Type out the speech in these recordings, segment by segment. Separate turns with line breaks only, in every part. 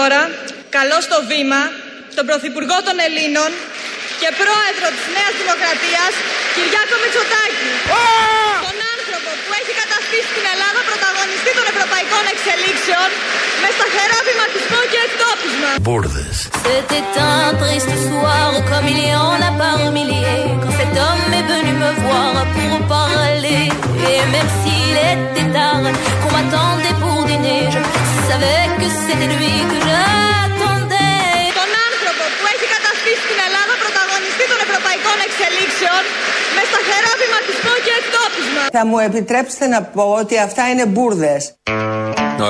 τώρα καλώ στο βήμα τον Πρωθυπουργό των Ελλήνων και Πρόεδρο της Νέας Δημοκρατίας, Κυριάκο Μητσοτάκη. Τον άνθρωπο που έχει καταστήσει την Ελλάδα πρωταγωνιστή των ευρωπαϊκών εξελίξεων μες σταθερό βηματισμό και εκτόπισμα.
Bourdes.
C'était un triste soir, comme il y en a par milliers, quand cet homme est venu me voir pour parler. Et même s'il était tard, qu'on m'attendait pour dîner, je savais que c'était lui que j'attendais.
Τον άνθρωπο που έχει καταστήσει την Ελλάδα πρωταγωνιστή των ευρωπαϊκών εξελίξεων με σταθερό βηματισμό και εκτόπισμα.
Θα μου επιτρέψετε να πω ότι αυτά είναι μπουρδες.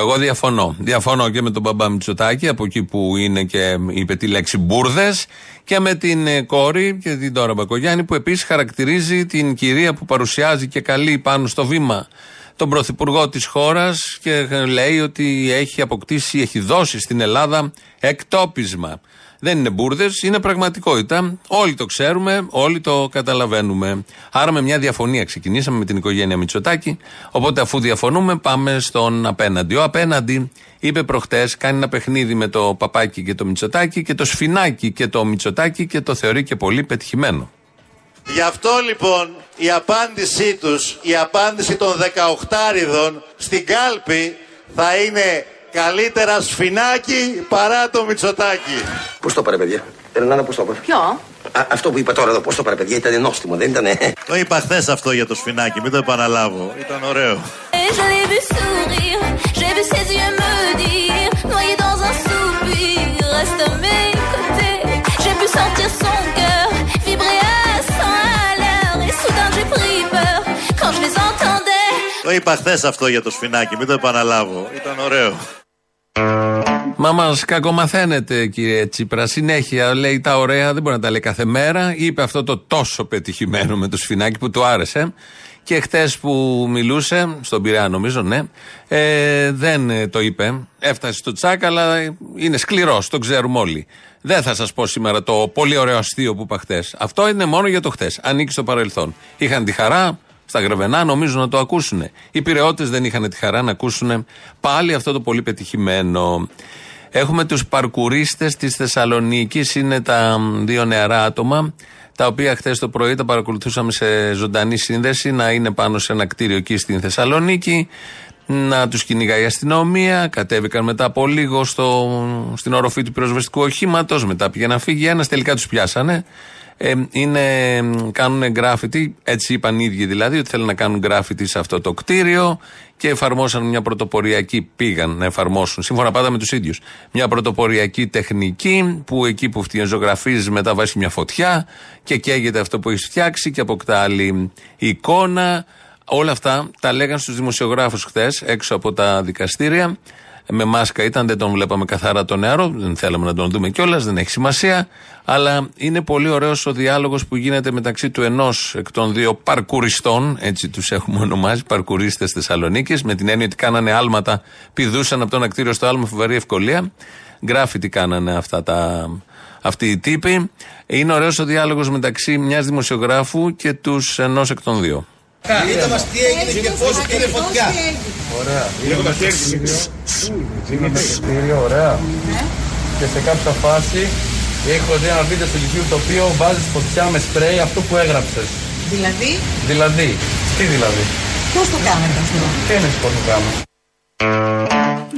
Εγώ διαφωνώ. Διαφωνώ και με τον μπαμπά Μητσοτάκη, από εκεί που είναι και είπε τη λέξη μπουρδες, και με την ε, κόρη και την Τώρα Μπακογιάννη, που επίσης χαρακτηρίζει την κυρία που παρουσιάζει και καλεί πάνω στο βήμα τον πρωθυπουργό της χώρας και λέει ότι έχει αποκτήσει, έχει δώσει στην Ελλάδα εκτόπισμα. Δεν είναι μπουρδες, είναι πραγματικότητα. Όλοι το ξέρουμε, όλοι το καταλαβαίνουμε. Άρα με μια διαφωνία ξεκινήσαμε με την οικογένεια Μητσοτάκη. Οπότε αφού διαφωνούμε, πάμε στον απέναντι. Ο απέναντι είπε προχτές, κάνει ένα παιχνίδι με το παπάκι και το Μητσοτάκη και το σφινάκι και το Μητσοτάκη και το θεωρεί και πολύ πετυχημένο.
Γι' αυτό λοιπόν η απάντησή τους, η απάντηση των 18 στην κάλπη θα είναι καλύτερα σφινάκι παρά το Μητσοτάκι.
Πώς το πάρε, παιδιά; Ελένα, πώ το πάρε.
Ποιο;
Α, αυτό που είπα τώρα εδώ, πώς το πάρε, παιδιά, ήταν νόστιμο, δεν ήταν.
Το είπα χθες αυτό για το σφινάκι, μην το επαναλάβω. Ήταν ωραίο. Το είπα χθες αυτό για το σφινάκι, μην το επαναλάβω. Ήταν ωραίο.
Μα μας κακομαθαίνετε, κύριε Τσίπρα. Συνέχεια λέει τα ωραία, δεν μπορεί να τα λέει κάθε μέρα. Είπε αυτό το τόσο πετυχημένο με το σφινάκι που του άρεσε. Και χτε που μιλούσε, στον Πειραιά νομίζω, ναι, ε, δεν ε, το είπε. Έφτασε στο τσάκ, αλλά είναι σκληρός, το ξέρουμε όλοι. Δεν θα σας πω σήμερα το πολύ ωραίο αστείο που είπα χτε. Αυτό είναι μόνο για το χτε. Ανήκει στο παρελθόν. Είχαν τη χαρά, στα Γρεβενά νομίζω να το ακούσουν. Οι πυρεώτε δεν είχαν τη χαρά να ακούσουν πάλι αυτό το πολύ πετυχημένο. Έχουμε τους παρκουρίστε της Θεσσαλονίκης. Είναι τα μ, δύο νεαρά άτομα, τα οποία χθες το πρωί τα παρακολουθούσαμε σε ζωντανή σύνδεση να είναι πάνω σε ένα κτίριο εκεί στην Θεσσαλονίκη. Να τους κυνηγάει η αστυνομία. Κατέβηκαν μετά από λίγο στο, στην οροφή του πυροσβεστικού οχήματος. Μετά πήγε να φύγει ένας. Τελικά τους πιάσανε. Ε, είναι, κάνουν γκράφιτι, έτσι είπαν οι ίδιοι δηλαδή, ότι θέλουν να κάνουν γκράφιτι σε αυτό το κτίριο και εφαρμόσαν μια πρωτοποριακή, πήγαν να εφαρμόσουν, σύμφωνα πάντα με τους ίδιους, μια πρωτοποριακή τεχνική που εκεί που ζωγραφίζει μετά βάζεις μια φωτιά και καίγεται αυτό που έχεις φτιάξει και αποκτά άλλη εικόνα. Όλα αυτά τα λέγαν στους δημοσιογράφους χθες έξω από τα δικαστήρια. Με μάσκα ήταν, δεν τον βλέπαμε καθαρά τον νεαρό, δεν θέλαμε να τον δούμε κιόλας, δεν έχει σημασία. Αλλά είναι πολύ ωραίος ο διάλογος που γίνεται μεταξύ του ενός εκ των δύο παρκουριστών, έτσι τους έχουμε ονομάσει, παρκουρίστες Θεσσαλονίκης, με την έννοια ότι κάνανε άλματα, πηδούσαν από το ένα κτίριο στο άλλο με φοβερή ευκολία. Γκράφιτι κάνανε αυτά τα, αυτοί οι τύποι. Είναι ωραίος ο διάλογος μεταξύ μιας δημοσιογράφου και τους ενός εκ των δύο.
Πείτε μας τι έγινε και πώς πήρε φωτιά.
Ωραία. Λίγο το χέρι Είναι το κτίριο, ωραία. Και σε κάποια φάση έχω δει ένα βίντεο στο YouTube το οποίο βάζεις φωτιά με σπρέι αυτό που έγραψες.
Δηλαδή,
Δηλαδή, τι δηλαδή;
πώς το κάνετε αυτό;
Τι είναι πώς το κάνω;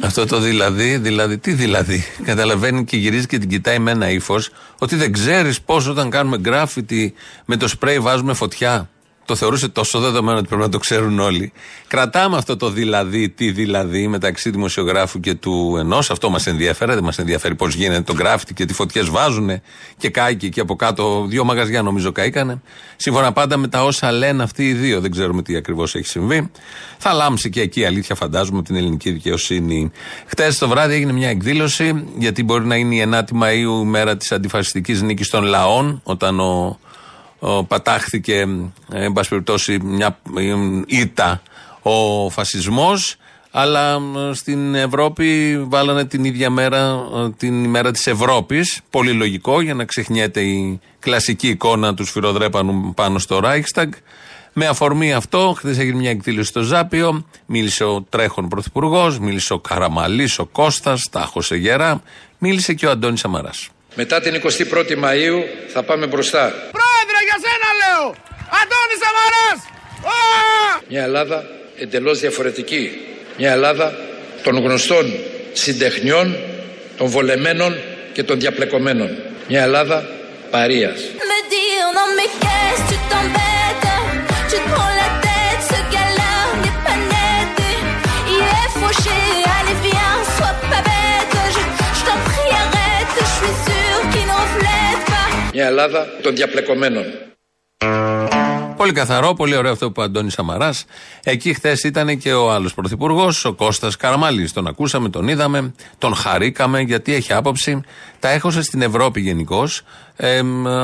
Αυτό το δηλαδή, δηλαδή, τι δηλαδή; Καταλαβαίνει και γυρίζει και την κοιτάει με ένα ύφος ότι δεν ξέρεις πώς όταν κάνουμε γκράφιτι με το σπρέι βάζουμε φωτιά. Το θεωρούσε τόσο δεδομένο ότι πρέπει να το ξέρουν όλοι. Κρατάμε αυτό το δηλαδή, τι δηλαδή, μεταξύ δημοσιογράφου και του ενός. Αυτό μας ενδιαφέρει. Δεν μας ενδιαφέρει πώς γίνεται το γκράφιτι και τι φωτιές βάζουν και κάηκε εκεί από κάτω. Δύο μαγαζιά νομίζω καήκανε. Σύμφωνα πάντα με τα όσα λένε αυτοί οι δύο. Δεν ξέρουμε τι ακριβώς έχει συμβεί. Θα λάμψει και εκεί η αλήθεια, φαντάζομαι, από την ελληνική δικαιοσύνη. Χτες το βράδυ έγινε μια εκδήλωση, γιατί μπορεί να είναι η 9η Μαου, η μέρα της αντιφασιστικής νίκης των λαών, όταν ο ο, πατάχθηκε, ε, εν πάση περιπτώσει, μια ε, ήττα ο φασισμός αλλά ε, στην Ευρώπη βάλανε την ίδια μέρα, ε, την ημέρα της Ευρώπης, πολύ λογικό για να ξεχνιέται η κλασική εικόνα του σφυροδρέπανου πάνω στο Reichstag. Με αφορμή αυτό, χθες έγινε μια εκδήλωση στο Ζάπιο, μίλησε ο τρέχον πρωθυπουργός, μίλησε ο Καραμαλής, ο Κώστας, τα σε γερά, μίλησε και ο Αντώνης Σαμαράς.
Μετά την 21η Μαΐου θα πάμε μπροστά.
Πρόεδρε, για σένα λέω! Αντώνης Σαμαράς!
Μια Ελλάδα εντελώς διαφορετική. Μια Ελλάδα των γνωστών συντεχνιών, των βολεμένων και των διαπλεκομένων. Μια Ελλάδα παρείας.
Me dire non
Μια Ελλάδα των διαπλεκομένων.
Πολύ καθαρό, πολύ ωραίο αυτό που είπε ο Αντώνης Σαμαράς. Εκεί χθες ήταν και ο άλλος πρωθυπουργός, ο Κώστας Καραμάλης. Τον ακούσαμε, τον είδαμε, τον χαρήκαμε γιατί έχει άποψη. Τα έχωσε στην Ευρώπη γενικώς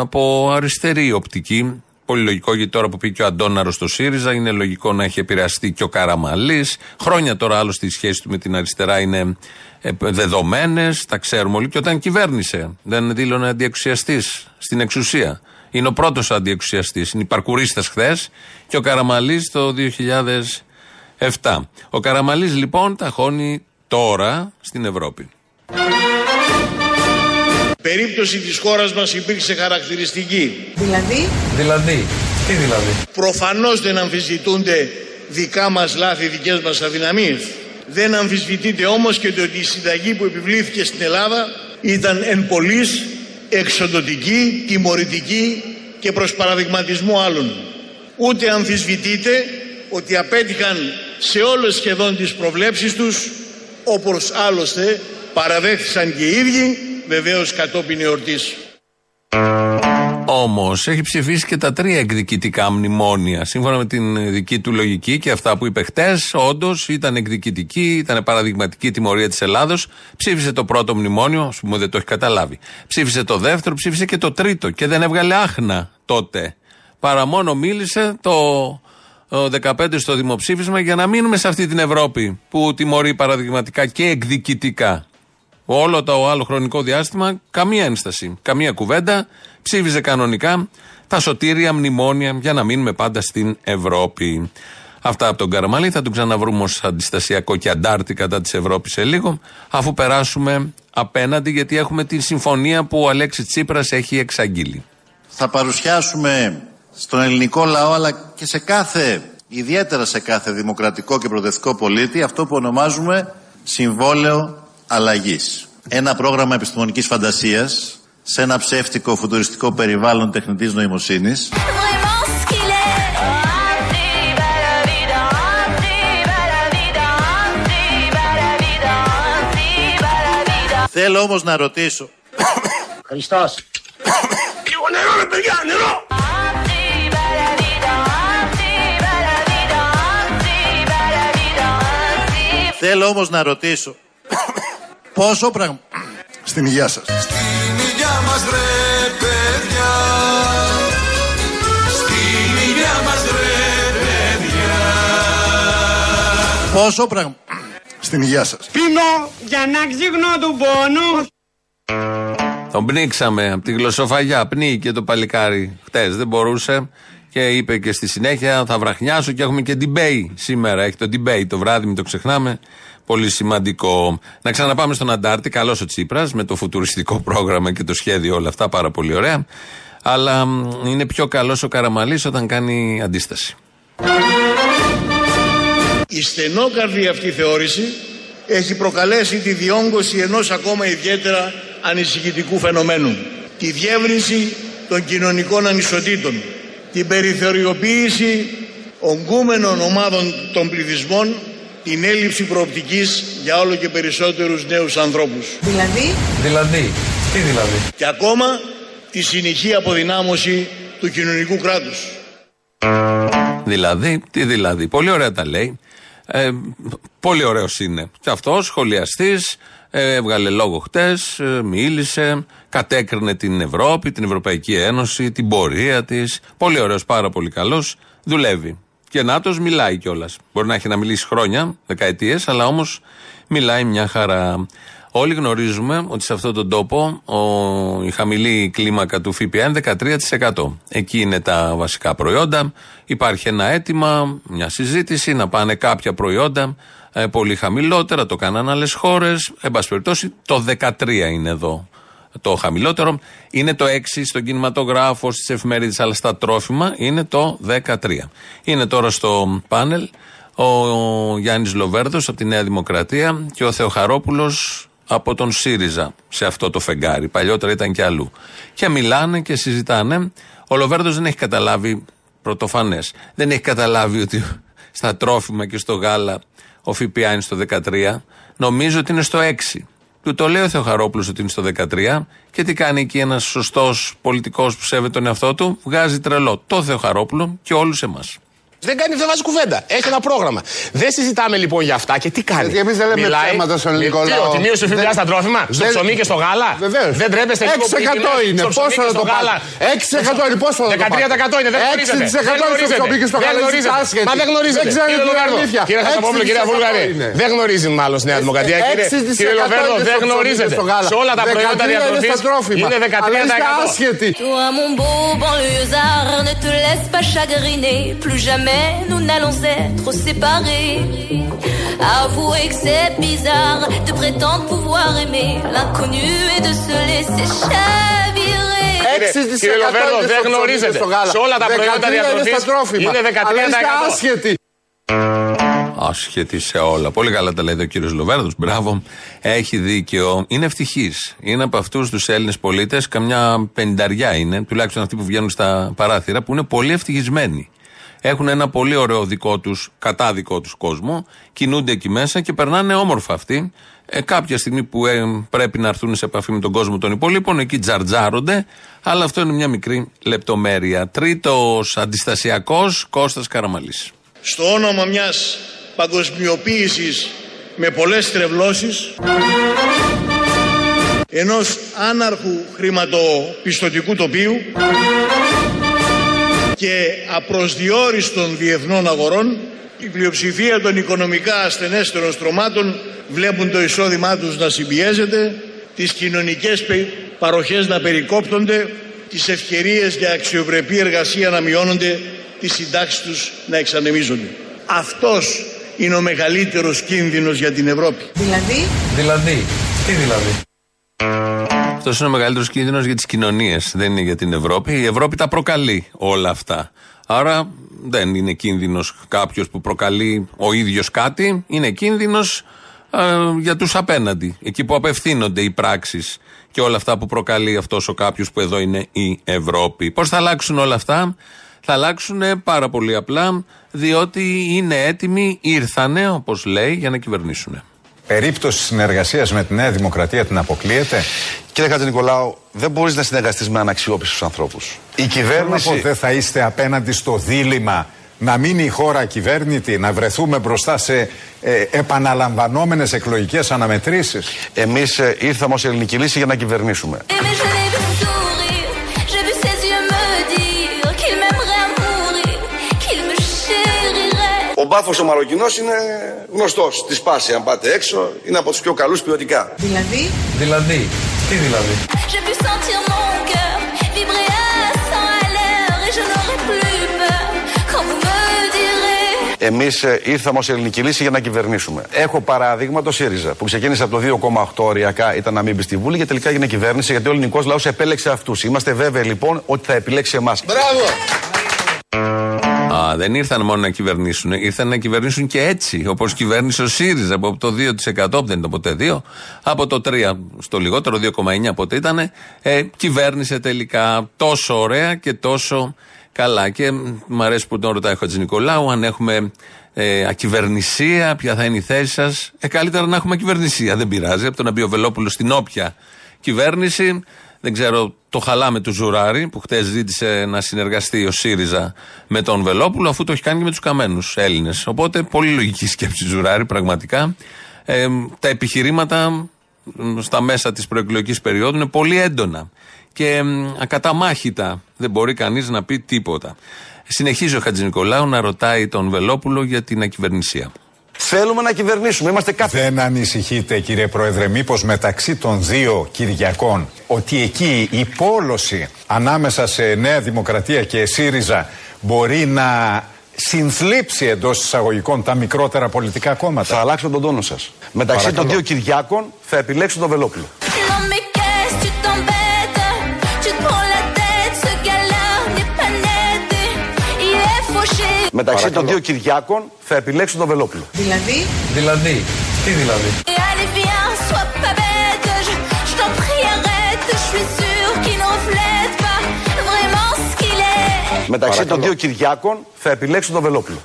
από αριστερή οπτική. Πολύ λογικό γιατί τώρα που πήγε και ο Αντώναρος στο ΣΥΡΙΖΑ είναι λογικό να έχει επηρεαστεί και ο Καραμαλή. Χρόνια τώρα άλλωστε οι σχέσει του με την αριστερά είναι δεδομένες, τα ξέρουμε όλοι. Και όταν κυβέρνησε, δεν δήλωνε αντιεξουσιαστής στην εξουσία. Είναι ο πρώτος αντιεξουσιαστής. Είναι οι παρκουρίστε χθες και ο Καραμαλής το 2007. Ο Καραμαλής λοιπόν ταχώνει τώρα στην Ευρώπη.
Περίπτωση της χώρας μας υπήρξε χαρακτηριστική.
Δηλαδή,
Δηλαδή, τι δηλαδή;
Προφανώς δεν αμφισβητούνται δικά μας λάθη, δικές μας αδυναμίες. Δεν αμφισβητείται όμως και το ότι η συνταγή που επιβλήθηκε στην Ελλάδα ήταν εν πολλής εξοδοτική, τιμωρητική και προς παραδειγματισμό άλλων. Ούτε αμφισβητείται ότι απέτυχαν σε όλες σχεδόν τις προβλέψεις τους όπως άλλωστε παραδέχθησαν και οι ίδιοι βεβαίως κατόπιν εορτής.
Όμως έχει ψηφίσει και τα τρία εκδικητικά μνημόνια. Σύμφωνα με την δική του λογική και αυτά που είπε χτες, όντως ήταν εκδικητική, ήταν παραδειγματική τιμωρία της Ελλάδος. Ψήφισε το πρώτο μνημόνιο, ας πούμε δεν το έχει καταλάβει. Ψήφισε το δεύτερο, ψήφισε και το τρίτο και δεν έβγαλε άχνα τότε. Παρά μόνο μίλησε το 15 στο δημοψήφισμα για να μείνουμε σε αυτή την Ευρώπη που τιμωρεί παραδειγματικά και εκδικητικά. Όλο το άλλο χρονικό διάστημα, καμία ένσταση, καμία κουβέντα. Ψήφιζε κανονικά τα σωτήρια μνημόνια για να μείνουμε πάντα στην Ευρώπη. Αυτά από τον Καραμαλή θα τον ξαναβρούμε ως αντιστασιακό και αντάρτη κατά της Ευρώπης σε λίγο, αφού περάσουμε απέναντι, γιατί έχουμε τη συμφωνία που ο Αλέξης Τσίπρας έχει εξαγγείλει.
Θα παρουσιάσουμε στον ελληνικό λαό αλλά και σε κάθε, ιδιαίτερα σε κάθε δημοκρατικό και προοδευτικό πολίτη αυτό που ονομάζουμε συμβόλαιο αλλαγής. Ένα πρόγραμμα επιστημονικής φαντασίας σε ένα ψεύτικο φουτουριστικό περιβάλλον τεχνητής νοημοσύνης
Vraiment ce qu'il est
Θέλω όμως να ρωτήσω
Χριστός. Λίγο νερό ρε παιδιά, νερό.
Θέλω όμως να ρωτήσω Πόσο πράγμα Στην υγεία σας Πόσο πράγμα Στην υγεία σας
Πίνω για να ξύχνω του πόνου.
Τον πνίξαμε από τη γλωσσοφαγιά. Πνίγηκε το παλικάρι χτες. Δεν μπορούσε και είπε και στη συνέχεια θα βραχνιάσω και έχουμε και debate σήμερα. Έχει το debate το βράδυ, μην το ξεχνάμε. Πολύ σημαντικό. Να ξαναπάμε στον Αντάρτη. Καλός ο Τσίπρας με το φουτουριστικό πρόγραμμα και το σχέδιο, όλα αυτά πάρα πολύ ωραία. Αλλά μ, είναι πιο καλός ο Καραμαλής όταν κάνει αντίσταση.
Η στενόκαρδη αυτή θεώρηση έχει προκαλέσει τη διόγκωση ενός ακόμα ιδιαίτερα ανησυχητικού φαινομένου. Τη διεύρυνση των κοινωνικών ανισοτήτων. Την περιθωριοποίηση ογκούμενων ομάδων των πληθυσμών. Την έλλειψη προοπτικής για όλο και περισσότερους νέους ανθρώπους.
δηλαδή,
Δηλαδή, τι δηλαδή;
Και ακόμα τη συνεχή αποδυνάμωση του κοινωνικού κράτους.
Δηλαδή, τι δηλαδή; Πολύ ωραία τα λέει. Ε, πολύ ωραίος είναι. Και αυτός σχολιαστής, ε, έβγαλε λόγο χτες, μίλησε, κατέκρινε την Ευρώπη, την Ευρωπαϊκή Ένωση, την πορεία της. Πολύ ωραίος, πάρα πολύ καλός. Δουλεύει. Και νάτος μιλάει κιόλας. Μπορεί να έχει να μιλήσει χρόνια, δεκαετίες, αλλά όμως μιλάει μια χαρά. Όλοι γνωρίζουμε ότι σε αυτόν τον τόπο ο, η χαμηλή κλίμακα του ΦΠΑ είναι 13%. Εκεί είναι τα βασικά προϊόντα. Υπάρχει ένα αίτημα, μια συζήτηση να πάνε κάποια προϊόντα ε, πολύ χαμηλότερα. Το κάναν άλλες χώρες. Εν πάση περιπτώσει, το 13 είναι εδώ το χαμηλότερο. Είναι το 6 στον κινηματογράφο, στις εφημερίδες, αλλά στα τρόφιμα είναι το 13. Είναι τώρα στο πάνελ ο Γιάννης Λοβέρδος από τη Νέα Δημοκρατία και ο Θεοχαρόπουλος από τον ΣΥΡΙΖΑ σε αυτό το φεγγάρι. Παλιότερα ήταν και αλλού. Και μιλάνε και συζητάνε. Ο Λοβέρδος δεν έχει καταλάβει πρωτοφανές. Δεν έχει καταλάβει ότι στα τρόφιμα και στο γάλα ο ΦΠΑ είναι στο 13. Νομίζω ότι είναι στο 6. Του το λέει ο Θεοχαρόπουλος ότι είναι στο 13 και τι κάνει εκεί ένας σωστός πολιτικός που σέβεται τον εαυτό του, βγάζει τρελό το Θεοχαρόπουλο και όλους εμάς.
Δεν κάνει, δεν βάζει κουβέντα. Έχει ένα πρόγραμμα. Δεν συζητάμε λοιπόν για αυτά και τι κάνει.
Γιατί εμείς δεν λέμε
Μιλάει-
θέματα στον ελληνικό
Τι,
λαό.
Ότι μείωσε ο ΦΠΑ
Δεν-
στα τρόφιμα, στο
δεν-
ψωμί και στο γάλα;
Βεβαίως.
Δεν τρέπεστε λίγο που οι
6%
τιμές
είναι.
στο ψωμί
Πόσο
και
να
στο
το
γάλα;
πάρει. 6% είναι. Πόσο να το
13% είναι. Δεν γνωρίζετε.
6%
Δεν
στο
γνωρίζετε.
ψωμί και στο
Δεν
γάλα.
γνωρίζετε.
Είστε άσχετοι.
Μα δεν γνωρίζετε.
Δεν ξέρετε
Κύριε
την
Λοβέρδο,
αλήθεια.
Κύριε Χασαπόπουλο, κύριε
6%
Βούλγαρη.
είναι.
Δεν γνωρίζει μάλλον στη Νέα Δημοκρατία. Κύριε-
6%
Κύριε Λοβέρδο,
είναι
δεν
στο ψωμί και
γνωρίζετε.
στο γάλα.
Σε όλα τα
13
προϊόντα
είναι
διατροφής
στα τρόφιμα.
είναι
Αλλά είστε
13%.
άσχετοι.
Toi, mon beau banlieusard, ne te laisse pas chagriner. Plus jamais nous n'allons être séparés. Avouez que c'est bizarre de prétendre pouvoir aimer l'inconnu et de se laisser chavirer.
6%
Κύριε Λοβέρδο,
είναι
δεν
στο ψωμί
γνωρίζετε.
και στο γάλα.
Σε όλα τα
13
προϊόντα
είναι
διατροφής
στα τρόφιμα.
είναι 13%.
Αλλά είστε άσχετοι.
Άσχετη σε όλα. Πολύ καλά τα λέει εδώ ο κύριος Λοβέρδος. Μπράβο. Έχει δίκαιο. Είναι ευτυχής. Είναι από αυτούς τους Έλληνες πολίτες, καμιά πενταριά είναι, τουλάχιστον αυτοί που βγαίνουν στα παράθυρα, που είναι πολύ ευτυχισμένοι. Έχουν ένα πολύ ωραίο δικό τους, κατά δικό τους κόσμο, κινούνται εκεί μέσα και περνάνε όμορφα αυτοί. Ε, κάποια στιγμή που ε, πρέπει να έρθουν σε επαφή με τον κόσμο των υπόλοιπων, εκεί τζαρτζάρονται, αλλά αυτό είναι μια μικρή λεπτομέρεια. Τρίτος αντιστασιακός, Κώστας Καραμαλής.
στο όνομα μιας παγκοσμιοποίησης με πολλές τρευλώσεις ενός άναρχου χρηματοπιστωτικού τοπίου και απροσδιόριστων διεθνών αγορών η πλειοψηφία των οικονομικά ασθενέστερων στρωμάτων βλέπουν το εισόδημά τους να συμπιέζεται τις κοινωνικές πε- παροχές να περικόπτονται τις ευκαιρίες για αξιοπρεπή εργασία να μειώνονται τις συντάξεις τους να εξανεμίζονται. Αυτός είναι ο μεγαλύτερος κίνδυνος για την Ευρώπη.
Δηλαδή,
Δηλαδή, τι δηλαδή;
Αυτός είναι ο μεγαλύτερος κίνδυνος για τις κοινωνίες. Δεν είναι για την Ευρώπη. Η Ευρώπη τα προκαλεί όλα αυτά. Άρα δεν είναι κίνδυνος κάποιος που προκαλεί ο ίδιος κάτι. Είναι κίνδυνος για τους απέναντι. Εκεί που απευθύνονται οι πράξεις και όλα αυτά που προκαλεί αυτός ο κάποιος που εδώ είναι η Ευρώπη. Πώς θα αλλάξουν όλα αυτά, θα αλλάξουν πάρα πολύ απλά, διότι είναι έτοιμοι, ήρθανε, όπως λέει, για να κυβερνήσουν.
Περίπτωση συνεργασίας με τη Νέα Δημοκρατία την αποκλείεται;
Κύριε Χατζη Νικολάου, δεν μπορείς να συνεργαστείς με αναξιόπιστους ανθρώπους. Η κυβέρνηση.
δεν θα είστε απέναντι στο δίλημα να μείνει η χώρα κυβέρνητη, να βρεθούμε μπροστά σε ε, επαναλαμβανόμενες εκλογικές αναμετρήσεις;
Εμείς ήρθαμε ως ελληνική λύση για να κυβερνήσουμε.
Chérirait.
Ο μπάφο ο Μαροκινός είναι γνωστός. Της πάσης, αν πάτε έξω, είναι από τους πιο καλούς ποιοτικά.
δηλαδή,
Δηλαδή, τι δηλαδή;
J'ai pu sentir mon cœur vibrer à 100 à l'heure et je n'aurai plus peur quand vous me direz.
Εμείς ήρθαμε ως ελληνική λύση για να κυβερνήσουμε. Έχω παράδειγμα το ΣΥΡΙΖΑ που ξεκίνησε από το 2,8 οριακά, ήταν να μην μπει στη Βούλη και τελικά έγινε κυβέρνηση γιατί ο ελληνικός λαός επέλεξε αυτούς. Είμαστε βέβαιοι λοιπόν ότι θα επιλέξει εμάς.
Μπράβο!
Α, δεν ήρθαν μόνο να κυβερνήσουν, ήρθαν να κυβερνήσουν και έτσι. Όπω κυβέρνησε ο ΣΥΡΙΖΑ από το 2%, που δεν ήταν ποτέ 2, από το 3% στο λιγότερο, 2,9% πότε ήταν, ε, κυβέρνησε τελικά τόσο ωραία και τόσο καλά. Και μου αρέσει που τον ρωτάει ο Χατζη Νικολάου, αν έχουμε ε, ακυβερνησία, ποια θα είναι η θέση σας. Ε, καλύτερα να έχουμε ακυβερνησία, δεν πειράζει. Από το να μπει ο Βελόπουλος στην όποια κυβέρνηση. Δεν ξέρω, το χαλάμε του Ζουράρη που χτες ζήτησε να συνεργαστεί ο ΣΥΡΙΖΑ με τον Βελόπουλο, αφού το έχει κάνει και με τους καμένους Έλληνες. Οπότε πολύ λογική σκέψη Ζουράρη, πραγματικά. Ε, τα επιχειρήματα μ, στα μέσα της προεκλογικής περίοδου είναι πολύ έντονα και μ, ακαταμάχητα. Δεν μπορεί κανείς να πει τίποτα. Συνεχίζει ο Χατζη Νικολάου να ρωτάει τον Βελόπουλο για την ακυβερνησία.
Θέλουμε να κυβερνήσουμε. Είμαστε κάθε.
Δεν ανησυχείτε κύριε Πρόεδρε μήπως μεταξύ των δύο Κυριακών ότι εκεί η πόλωση ανάμεσα σε Νέα Δημοκρατία και ΣΥΡΙΖΑ μπορεί να συνθλίψει εντός εισαγωγικών τα μικρότερα πολιτικά κόμματα;
Θα αλλάξω τον τόνο σας. Μεταξύ των
Παρακαλώ.
δύο Κυριάκων θα επιλέξω τον Βελόπουλο.
Fauché
Μεταξύ των δύο Κυριάκων θα επιλέξω τον Βελόπουλο.
Δηλαδή,
Δηλαδή, τι δηλαδή;
Et allez viens, sois pas bête Je, je t'en prie arrête Je suis sûre qu'il ne reflète pas Vraiment ce qu'il est
Μεταξύ των δύο Κυριάκων θα επιλέξω τον Βελόπουλο.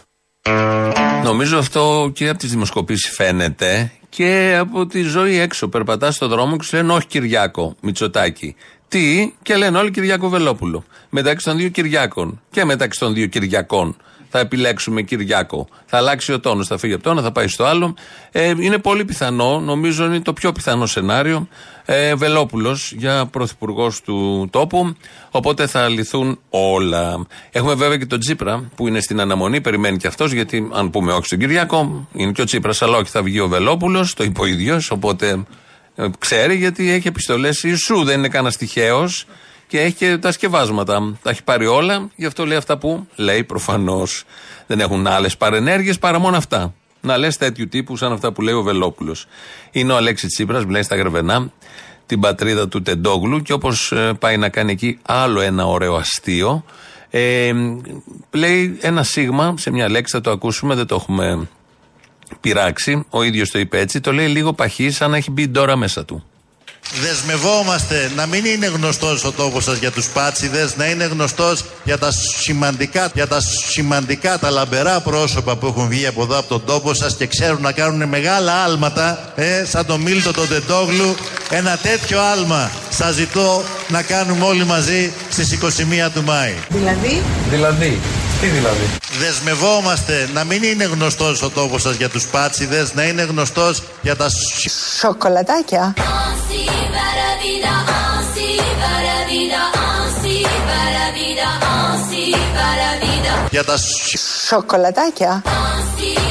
Νομίζω αυτό και από τις δημοσκοπήσεις φαίνεται και από τη ζωή έξω. Περπατάς στον δρόμο και σου λένε Όχι Κυριάκο Μητσοτάκη. Τι, και λένε όλοι Κυριάκο Βελόπουλο. Μεταξύ των δύο Κυριάκων και μεταξύ των δύο Κυριακών θα επιλέξουμε Κυριάκο. Θα αλλάξει ο τόνος, θα φύγει από το ένα, θα πάει στο άλλο. Ε, είναι πολύ πιθανό, νομίζω είναι το πιο πιθανό σενάριο. Ε, Βελόπουλος για πρωθυπουργός του τόπου. Οπότε θα λυθούν όλα. Έχουμε βέβαια και τον Τσίπρα που είναι στην αναμονή, περιμένει και αυτός, γιατί αν πούμε όχι στον Κυριακό, είναι και ο Τσίπρας, αλλά όχι θα βγει ο Βελόπουλος, το είπε ο ίδιος. Οπότε ε, ξέρει γιατί έχει επιστολές Ιησού, δεν είναι κανένας τυχαίος και έχει και τα σκευάσματα. Τα έχει πάρει όλα, γι' αυτό λέει αυτά που λέει προφανώς. Δεν έχουν άλλες παρενέργειες παρά μόνο αυτά. Να λες τέτοιου τύπου σαν αυτά που λέει ο Βελόπουλος. Είναι ο Αλέξης Τσίπρας, μιλάει στα Γρεβενά, την πατρίδα του Τεντόγλου και όπως πάει να κάνει εκεί άλλο ένα ωραίο αστείο. Ε, λέει ένα σίγμα σε μια λέξη, θα το ακούσουμε, δεν το έχουμε πειράξει. Ο ίδιος το είπε έτσι. Το λέει λίγο παχύ, σαν να έχει μπει τώρα μέσα του.
Δεσμευόμαστε να μην είναι γνωστός ο τόπος σας για τους πάτσιδες, να είναι γνωστός για τα σημαντικά, για τα σημαντικά, τα λαμπερά πρόσωπα που έχουν βγει από εδώ από τον τόπο σας και ξέρουν να κάνουν μεγάλα άλματα, ε, σαν τον Μίλτο τον Τεντόγλου. Ένα τέτοιο άλμα σας ζητώ να κάνουμε όλοι μαζί στις 21 του Μάη.
δηλαδή,
Δηλαδή, τι δηλαδή;
Δεσμευόμαστε να μην είναι γνωστός ο τόπος σας για τους πάτσιδες, να είναι γνωστός για τα
Σοκολατάκια.
Ainsi va la vida, ainsi va la vida, ainsi va la vida, ainsi va la vida,
για τα
Σοκολατάκια.
ainsi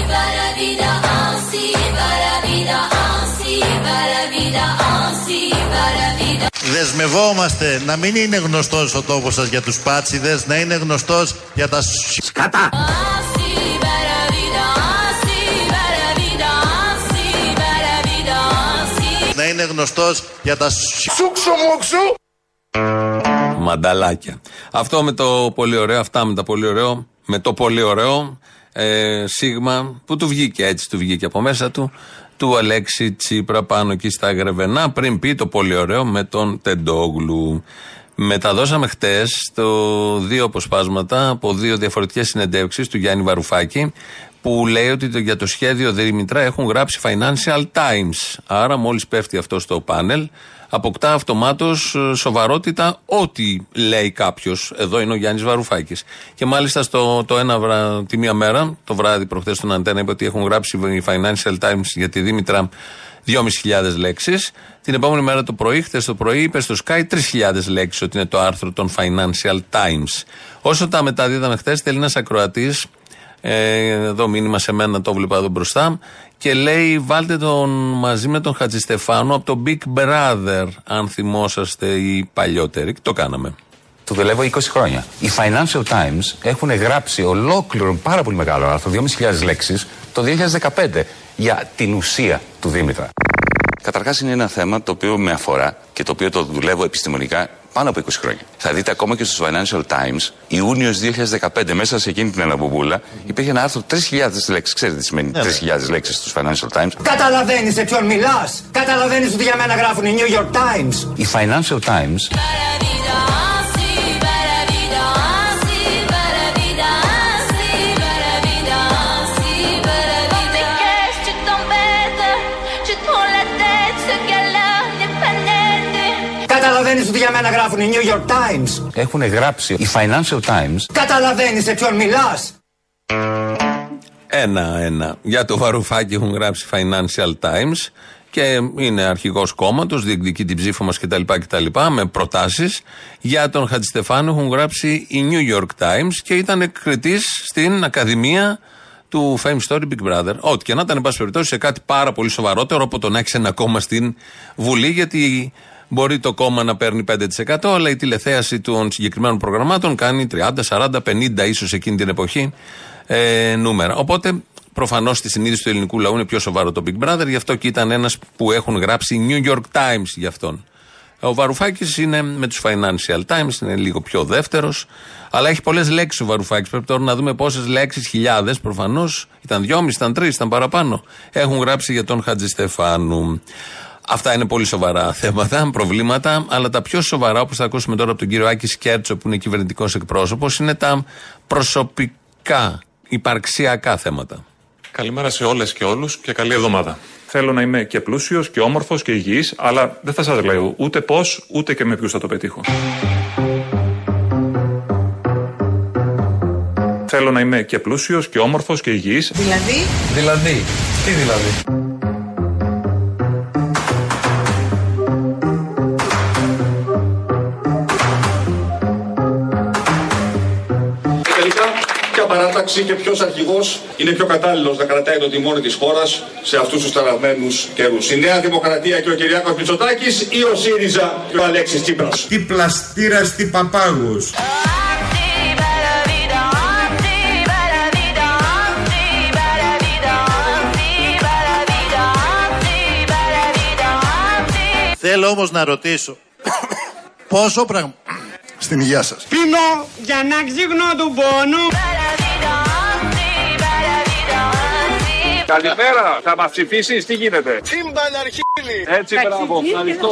Δεσμευόμαστε να μην είναι γνωστός ο τόπος σας για τους πάτσιδες, να είναι γνωστός για τα σκάτα.
Ainsi va la vida, ainsi va la vida, ainsi va la vida, ainsi
Να είναι γνωστός για τα
Σούξου μουξου.
Μανταλάκια. Αυτό με το πολύ ωραίο, αυτά με τα πολύ ωραίο, με το πολύ ωραίο ε, σίγμα που του βγήκε έτσι, του βγήκε από μέσα του, του Αλέξη Τσίπρα πάνω εκεί στα Γρεβενά, πριν πει το πολύ ωραίο με τον Τεντόγλου. Μεταδώσαμε χτες το δύο αποσπάσματα από δύο διαφορετικές συνεντεύξεις του Γιάννη Βαρουφάκη που λέει ότι το, για το σχέδιο Δήμητρα έχουν γράψει Financial Times. Άρα, μόλις πέφτει αυτό στο πάνελ, αποκτά αυτομάτως σοβαρότητα ό,τι λέει κάποιος. Εδώ είναι ο Γιάννης Βαρουφάκης. Και μάλιστα στο, το ένα βρα, τη μία μέρα, το βράδυ προχθές στον Αντένα, είπε ότι έχουν γράψει οι Financial Times για τη Δήμητρα 2.500 λέξεις. Την επόμενη μέρα το πρωί, χθες το πρωί, είπε στο Sky 3.000 λέξεις ότι είναι το άρθρο των Financial Times. Όσο τα μεταδίδαμε χθες, θέλει ένας ακροατής ε, εδώ μήνυμα σε μένα το βλέπα εδώ μπροστά και λέει βάλτε τον μαζί με τον Χατζηστεφάνου από το Big Brother αν θυμόσαστε οι παλιότεροι και το κάναμε
Το δουλεύω 20 χρόνια. Οι Financial Times έχουν γράψει ολόκληρο πάρα πολύ μεγάλο άρθρο, 2.500 λέξεις, το 2015 για την ουσία του Δήμητρα. Καταρχάς είναι ένα θέμα το οποίο με αφορά και το οποίο το δουλεύω επιστημονικά πάνω από 20 χρόνια. Θα δείτε ακόμα και στους Financial Times, Ιούνιος 2015, μέσα σε εκείνη την αναπομπούλα, υπήρχε ένα άρθρο 3.000 λέξεις. Ξέρετε τι σημαίνει 3.000 λέξεις στους Financial Times;
Καταλαβαίνεις σε ποιον μιλάς. Καταλαβαίνεις ότι για μένα γράφουν οι New York Times.
Οι Financial Times
Καταλαβαίνεις ότι για μένα γράφουν οι New York Times.
έχουν γράψει οι Financial Times
Καταλαβαίνεις σε ποιον μιλάς.
Ένα-ένα. Για το Βαρουφάκη έχουν γράψει Financial Times και είναι αρχηγός κόμματος, διεκδικεί την ψήφο μας κτλ, κτλ. με προτάσεις. Για τον Χατζηστεφάνου έχουν γράψει οι New York Times και ήταν κριτή στην Ακαδημία του Fame Story Big Brother. Ό,τι και να ήταν, εν πάση περιπτώσει, σε κάτι πάρα πολύ σοβαρότερο από το να έχεις ένα κόμμα στην Βουλή, γιατί μπορεί το κόμμα να παίρνει 5%, αλλά η τηλεθέαση των συγκεκριμένων προγραμμάτων κάνει 30, 40, 50 ίσως εκείνη την εποχή ε, νούμερα. Οπότε προφανώς στη συνείδηση του ελληνικού λαού είναι πιο σοβαρό το Big Brother, γι' αυτό και ήταν ένας που έχουν γράψει New York Times γι' αυτόν. Ο Βαρουφάκης είναι με τους Financial Times, είναι λίγο πιο δεύτερος. Αλλά έχει πολλές λέξεις ο Βαρουφάκης. Πρέπει τώρα να δούμε πόσες λέξεις, χιλιάδες προφανώς. Ήταν δυόμιση, ήταν τρεις, ήταν παραπάνω. Έχουν γράψει για τον Χατζηστεφάνου. Αυτά είναι πολύ σοβαρά θέματα, προβλήματα. Αλλά τα πιο σοβαρά, όπως θα ακούσουμε τώρα από τον κύριο Άκη Σκέρτσο, που είναι κυβερνητικός εκπρόσωπος, είναι τα προσωπικά, υπαρξιακά θέματα.
Καλημέρα σε όλες και όλους και καλή εβδομάδα. Θέλω να είμαι και πλούσιος και όμορφος και υγιής, αλλά δεν θα σας λέω ούτε πώς ούτε και με ποιους θα το πετύχω. Θέλω να είμαι και πλούσιος και όμορφος και υγιής.
Δηλαδή,
Δηλαδή, τι δηλαδή;
Ποια παράταξη και ποιος αρχηγός είναι πιο κατάλληλος να κρατάει το τιμόνι της χώρας σε αυτούς τους ταραγμένους καιρούς. Η Νέα Δημοκρατία και ο Κυριάκος Μητσοτάκης ή ο ΣΥΡΙΖΑ και ο Αλέξης Τσίπρας.
Τι πλαστήρας τι παπάγους.
Θέλω όμως να ρωτήσω πόσο πράγμα... Στην υγεία σας.
Πίνω για να ξύχνω του πόνου.
Καλημέρα, θα μας ψηφίσεις, τι γίνεται;
Τσίμπαν αρχίλη.
Έτσι, μπράβο, ευχαριστώ.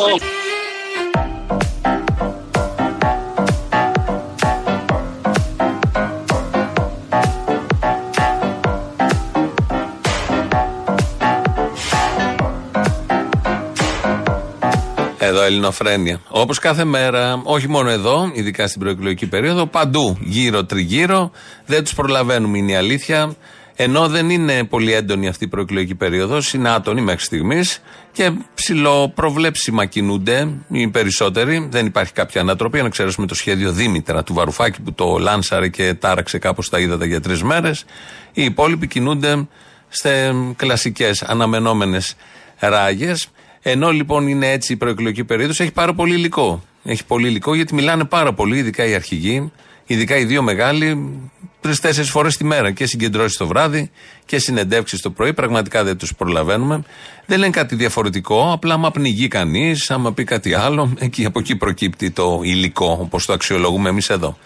Εδώ Ελληνοφρένια. Όπως κάθε μέρα, όχι μόνο εδώ, ειδικά στην προεκλογική περίοδο, παντού, γύρω τριγύρω, δεν τους προλαβαίνουμε, είναι η αλήθεια. Ενώ δεν είναι πολύ έντονη αυτή η προεκλογική περίοδος, είναι άτονη μέχρι στιγμής και ψηλοπροβλέψιμα κινούνται οι περισσότεροι. Δεν υπάρχει κάποια ανατροπή. Αν εξαιρέσουμε το σχέδιο Δήμητρα του Βαρουφάκη που το λάνσαρε και τάραξε κάπως τα ύδατα για τρεις μέρες. Οι υπόλοιποι κινούνται σε κλασικές αναμενόμενες ράγες. Ενώ λοιπόν είναι έτσι η προεκλογική περίοδος, έχει πάρα πολύ υλικό. Έχει πολύ υλικό γιατί μιλάνε πάρα πολύ, ειδικά οι αρχηγοί, ειδικά οι δύο μεγάλοι, τρει-τέσσερι φορές τη μέρα. Και συγκεντρώσεις το βράδυ και συνεντεύξεις το πρωί. Πραγματικά δεν τους προλαβαίνουμε. Δεν λένε κάτι διαφορετικό. Απλά άμα πνιγεί κανείς, άμα πει κάτι άλλο, εκεί, από εκεί προκύπτει το υλικό, όπως το αξιολογούμε εμείς εδώ.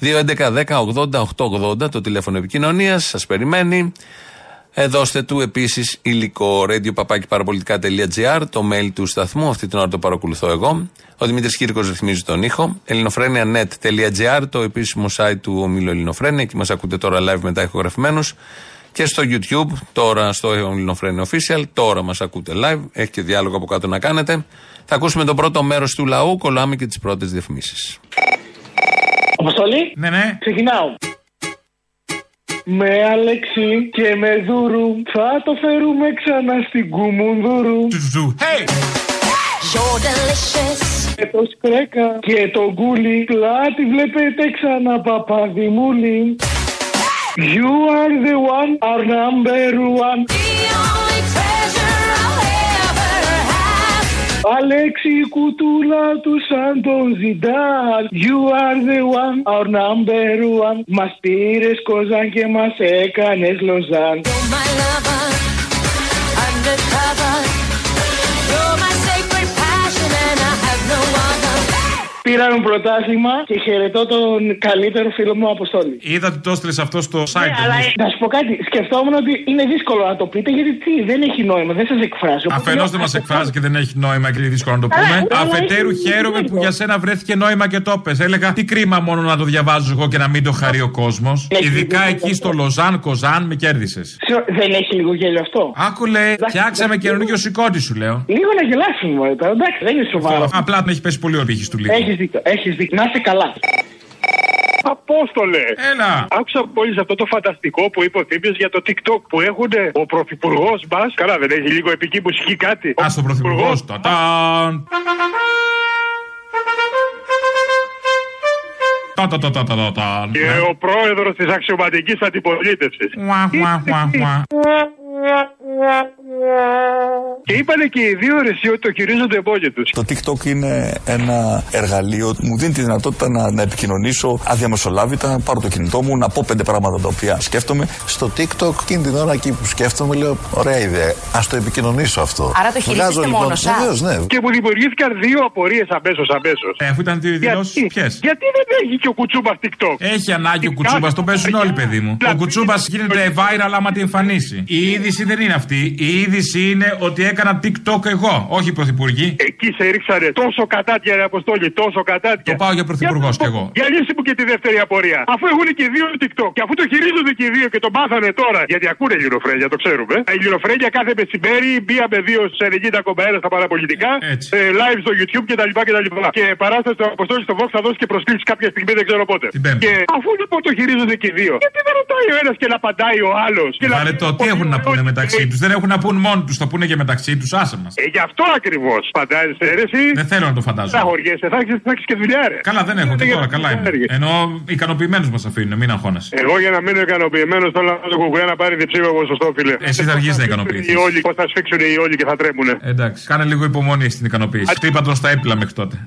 2.11.10.80.880 το τηλέφωνο επικοινωνίας, σας περιμένει. Ε, δώστε του επίσης υλικό. radio το mail του σταθμού. Αυτή την ώρα το παρακολουθώ εγώ. Ο Δημήτρης Κύρκος ρυθμίζει τον ήχο. ελληνοφρένια.net.gr, το επίσημο site του ομίλου Ελληνοφρένια. Εκεί μας ακούτε τώρα live μετά ηχογραφημένους. Και στο YouTube, τώρα στο Ελληνοφρένια Official, τώρα μας ακούτε live. Έχει και διάλογο από κάτω να κάνετε. Θα ακούσουμε το πρώτο μέρος του λαού. Κολλάμε και τις πρώτες διαφημίσεις.
Αποστολή.
Ναι, ναι.
Ξεκινάω. Με Αλέξη και με Δούρου θα το φέρουμε ξανά στην Κουμουνδούρου.
Hey!
You're delicious.
Και το σκρέκα και το γκούλι πλάτη βλέπετε ξανά παπαδημούλη. You are the one, our number one. Αλέξη η κουτούλα του σαν τον Ζιντάν. You are the one, our number one. Μας πήρες κοζάν και μας έκανες λοζάν.
My lover, undercover. You're my
Πήραμε πρωτάθλημα και χαιρετώ τον καλύτερο φίλο μου Αποστόλη.
Είδα ότι το έστειλες αυτό στο site.
Ναι, αλλά
όμως.
να σου πω κάτι. Σκεφτόμουν ότι είναι δύσκολο να το πείτε γιατί τι, δεν έχει νόημα, δεν σας εκφράζω.
Αφενός δεν μας εκφράζει και δεν έχει νόημα και είναι δύσκολο να το
Καλά,
πούμε.
αλλά
Αφετέρου
έχει
χαίρομαι
νόημα.
που για σένα βρέθηκε νόημα και το πες. Έλεγα τι κρίμα μόνο να το διαβάζω εγώ και να μην το χαρεί ο κόσμος.
Έχει
Ειδικά
δίκιο
εκεί
αυτό.
στο Λοζάν, Κοζάν με κέρδισες.
Συγγνώμη, Δεν έχει λίγο γέλιο αυτό.
Άκου λέει, φτιάξαμε καινούργιο σηκώτη σου λέω.
Λίγο να γελάσουμε μόνο τώρα. Εντάξει, δεν είναι σοβαρό.
Απλά τον έχει πέσει πολύ ο πύχη του λίγο.
Έχεις δίκιο, έχεις δίκιο. Να είσαι καλά.
Απόστολε!
Έλα!
Άκουσα πολύ αυτό το φανταστικό που είπε ο Θήμιος για το TikTok που έχουν ο πρωθυπουργός μα. Καλά, δεν έχει λίγο επική μουσική κάτι.
Α, στον πρωθυπουργός. Τατάν.
Τα, τα, τα, τα, τα, τα, τα. Και ο πρόεδρος της αξιωματικής αντιπολίτευσης.
Μουα, μουα, μουα, μουα.
Και είπανε και οι δύο ρεσί ότι το χειρίζονται μόνοι τους.
Το TikTok είναι ένα εργαλείο που μου δίνει τη δυνατότητα να, να επικοινωνήσω αδιαμεσολάβητα, να πάρω το κινητό μου, να πω πέντε πράγματα τα οποία σκέφτομαι. Στο TikTok, εκείνη την ώρα εκεί που σκέφτομαι, λέω: Ωραία ιδέα. Α το επικοινωνήσω αυτό.
Άρα το χειρίζεστε
λοιπόν,
μόνος σας.
βεβαίως, ναι.
Και μου δημιουργήθηκαν δύο απορίες αμέσως αμέσως.
Ε, αφού ήταν δύο δηλώσεις, ποιες;
Γιατί δεν έχει και ο κουτσούμπας TikTok;
Έχει ανάγκη ο κουτσούμπας, το παίζουν όλοι, παιδί μου. Ο κουτσούμπας γίνεται viral άμα τη εμφανίσει. Η είδηση δεν είναι αυτή. Η είδηση είναι ότι έκανα TikTok εγώ, όχι οι πρωθυπουργοί.
Εκεί σε ρίξανε τόσο κατάτια, ρε Αποστόλη, τόσο κατάτια.
Το πάω για πρωθυπουργός κι εγώ.
Για λύση μου και τη δεύτερη απορία. Αφού έχουν και οι δύο TikTok και αφού το χειρίζονται και οι δύο και το μάθανε τώρα, γιατί ακούνε γυροφρένια, το ξέρουμε. Η γυροφρένια κάθε μεσημέρι μία με δύο σε 90,1 στα παραπολιτικά, ε, live στο YouTube κτλ. Και, και παράσταση του Αποστόλη στο Vox θα δώσει και προσκλήσεις κάποια στιγμή, δεν ξέρω πότε. Και αφού λοιπόν το χειρίζονται και οι δύο, γιατί δεν ρωτάει ο ένας και να απαντάει ο άλλος.
Βάλε το, τι έχουν να πούνε μεταξύ τους. Δεν έχουν να πούν μόνοι τους, θα πούνε και μεταξύ τους, άσε μας.
Ε, γι' αυτό ακριβώς. Φαντάζεσαι, ρε, εσύ.
Δεν θέλω να το φαντάζομαι.
Θα χωριέσαι, θα έχει θα έχεις και δουλειά, ρε.
Καλά, δεν έχω και τώρα, καλά είμαι. Ενώ ικανοποιημένους μας αφήνουν, μην αγχώνεσαι.
Εγώ για να μείνω ικανοποιημένος θέλω να το κουκουέ να πάρει διψήφιο ποσοστό, φίλε.
Εσύ θα αργήσει να ικανοποιηθείς.
Οι όλοι, πώς θα σφίξουν οι όλοι και θα τρέμουνε.
Εντάξει, κάνε λίγο υπομονή στην ικανοποίηση. Χτύπα τον στα έπιπλα μέχρι τότε.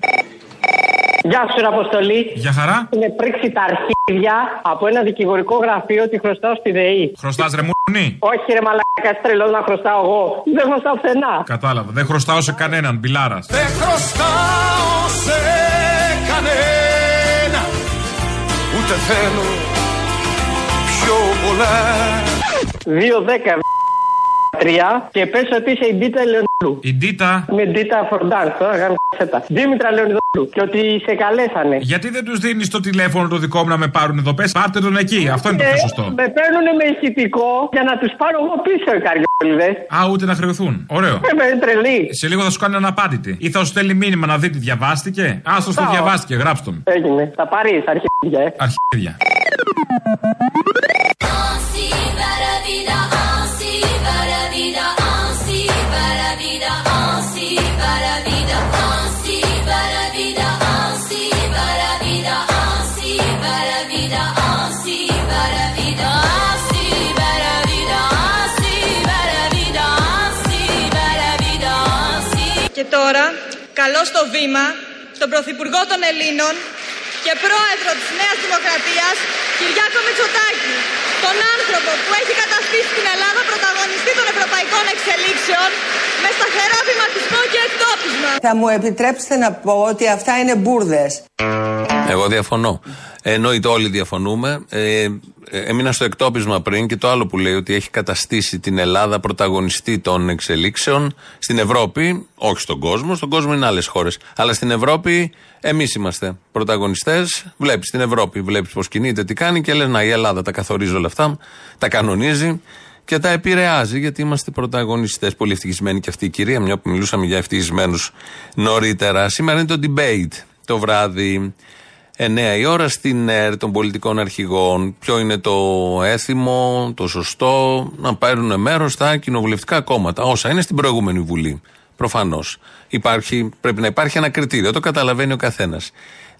Γεια σου, ρε Αποστολή.
Για χαρά.
Είναι πρίξει τα αρχίδια από ένα δικηγορικό γραφείο ότι χρωστάω στη ΔΕΗ.
Χρωστάς ρε μουνί.
Όχι, ρε Μαλάκα, τρελός να χρωστάω εγώ. Δεν χρωστάω πουθενά.
Κατάλαβα. Δεν χρωστάω σε κανέναν, μπιλάρας.
Δεν χρωστάω σε κανένα Ούτε θέλω πιο πολλά
2-10 και πες ότι είσαι η Ντίτα Λεωνίδου.
Η Ντίτα.
Με Ντίτα Φορντάν, τώρα κάνω κασέτα. Δήμητρα Λεωνίδου. Και ότι σε καλέσανε.
Γιατί δεν τους δίνεις το τηλέφωνο το δικό μου να με πάρουν εδώ, πες. Πάρτε τον εκεί. Αυτό είναι το πιο σωστό.
Με παίρνουν με ηχητικό για να τους πάρω εγώ πίσω οι καριόλιδες.
Α, ούτε να χρεωθούν. Ωραίο.
Ε, με τρελή.
Σε λίγο θα σου κάνει αναπάντητη. Ή θα σου στέλνει μήνυμα να δει τι διαβάστηκε; Α, το
Πάω.
διαβάστηκε, γράψ τον.
Έγινε. Θα πάρεις αρχίδια, ε.
Αρχίδια.
Ainsi va la vida, ainsi va la vida,
τώρα καλώ στο βήμα στον Πρωθυπουργό των Ελλήνων και Πρόεδρο της Νέας Δημοκρατίας, Κυριάκο Μητσοτάκη. Τον άνθρωπο που έχει καταστήσει την Ελλάδα πρωταγωνιστή των ευρωπαϊκών εξελίξεων με σταθερό βηματισμό και εκτόπισμα.
Θα μου επιτρέψετε να πω ότι αυτά είναι μπουρδες.
Εγώ διαφωνώ. Εννοείται όλοι διαφωνούμε. Ε, ε, έμεινα στο εκτόπισμα πριν και το άλλο που λέει ότι έχει καταστήσει την Ελλάδα πρωταγωνιστή των εξελίξεων στην Ευρώπη, όχι στον κόσμο, στον κόσμο είναι άλλες χώρες. Αλλά στην Ευρώπη εμείς είμαστε πρωταγωνιστές. Βλέπεις την Ευρώπη, βλέπεις πώς κινείται, τι κάνει και λες: Να, η Ελλάδα τα καθορίζει όλα αυτά, τα κανονίζει και τα επηρεάζει γιατί είμαστε πρωταγωνιστές. Πολύ ευτυχισμένη και αυτή η κυρία, μια που μιλούσαμε για ευτυχισμένους νωρίτερα. Σήμερα είναι το debate το βράδυ. 9 η ώρα στην ΕΡ των πολιτικών αρχηγών. Ποιο είναι το έθιμο, το σωστό, να πάρουν μέρος στα κοινοβουλευτικά κόμματα. Όσα είναι στην προηγούμενη Βουλή. Προφανώς. Πρέπει να υπάρχει ένα κριτήριο, το καταλαβαίνει ο καθένας.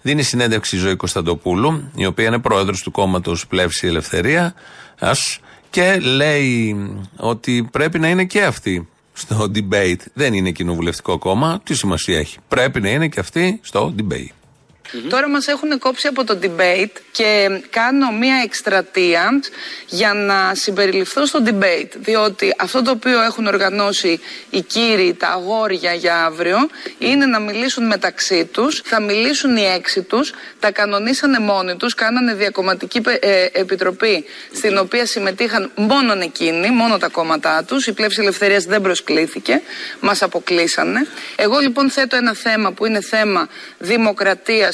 Δίνει συνέντευξη η Ζωή Κωνσταντοπούλου, η οποία είναι πρόεδρος του κόμματος Πλεύση Ελευθερία, ας, και λέει ότι πρέπει να είναι και αυτή στο debate. Δεν είναι κοινοβουλευτικό κόμμα, τι σημασία έχει. Πρέπει να είναι και αυτή στο debate.
Τώρα μας έχουν κόψει από το debate και κάνω μία εκστρατεία για να συμπεριληφθώ στο debate. Διότι αυτό το οποίο έχουν οργανώσει οι κύριοι, τα αγόρια για αύριο, είναι να μιλήσουν μεταξύ τους, θα μιλήσουν οι έξι τους, τα κανονίσανε μόνοι τους, κάνανε διακομματική ε, επιτροπή στην οποία συμμετείχαν μόνον εκείνοι, μόνο τα κόμματά τους, η πλεύση ελευθερίας δεν προσκλήθηκε, μας αποκλείσανε. Εγώ λοιπόν θέτω ένα θέμα που είναι θέμα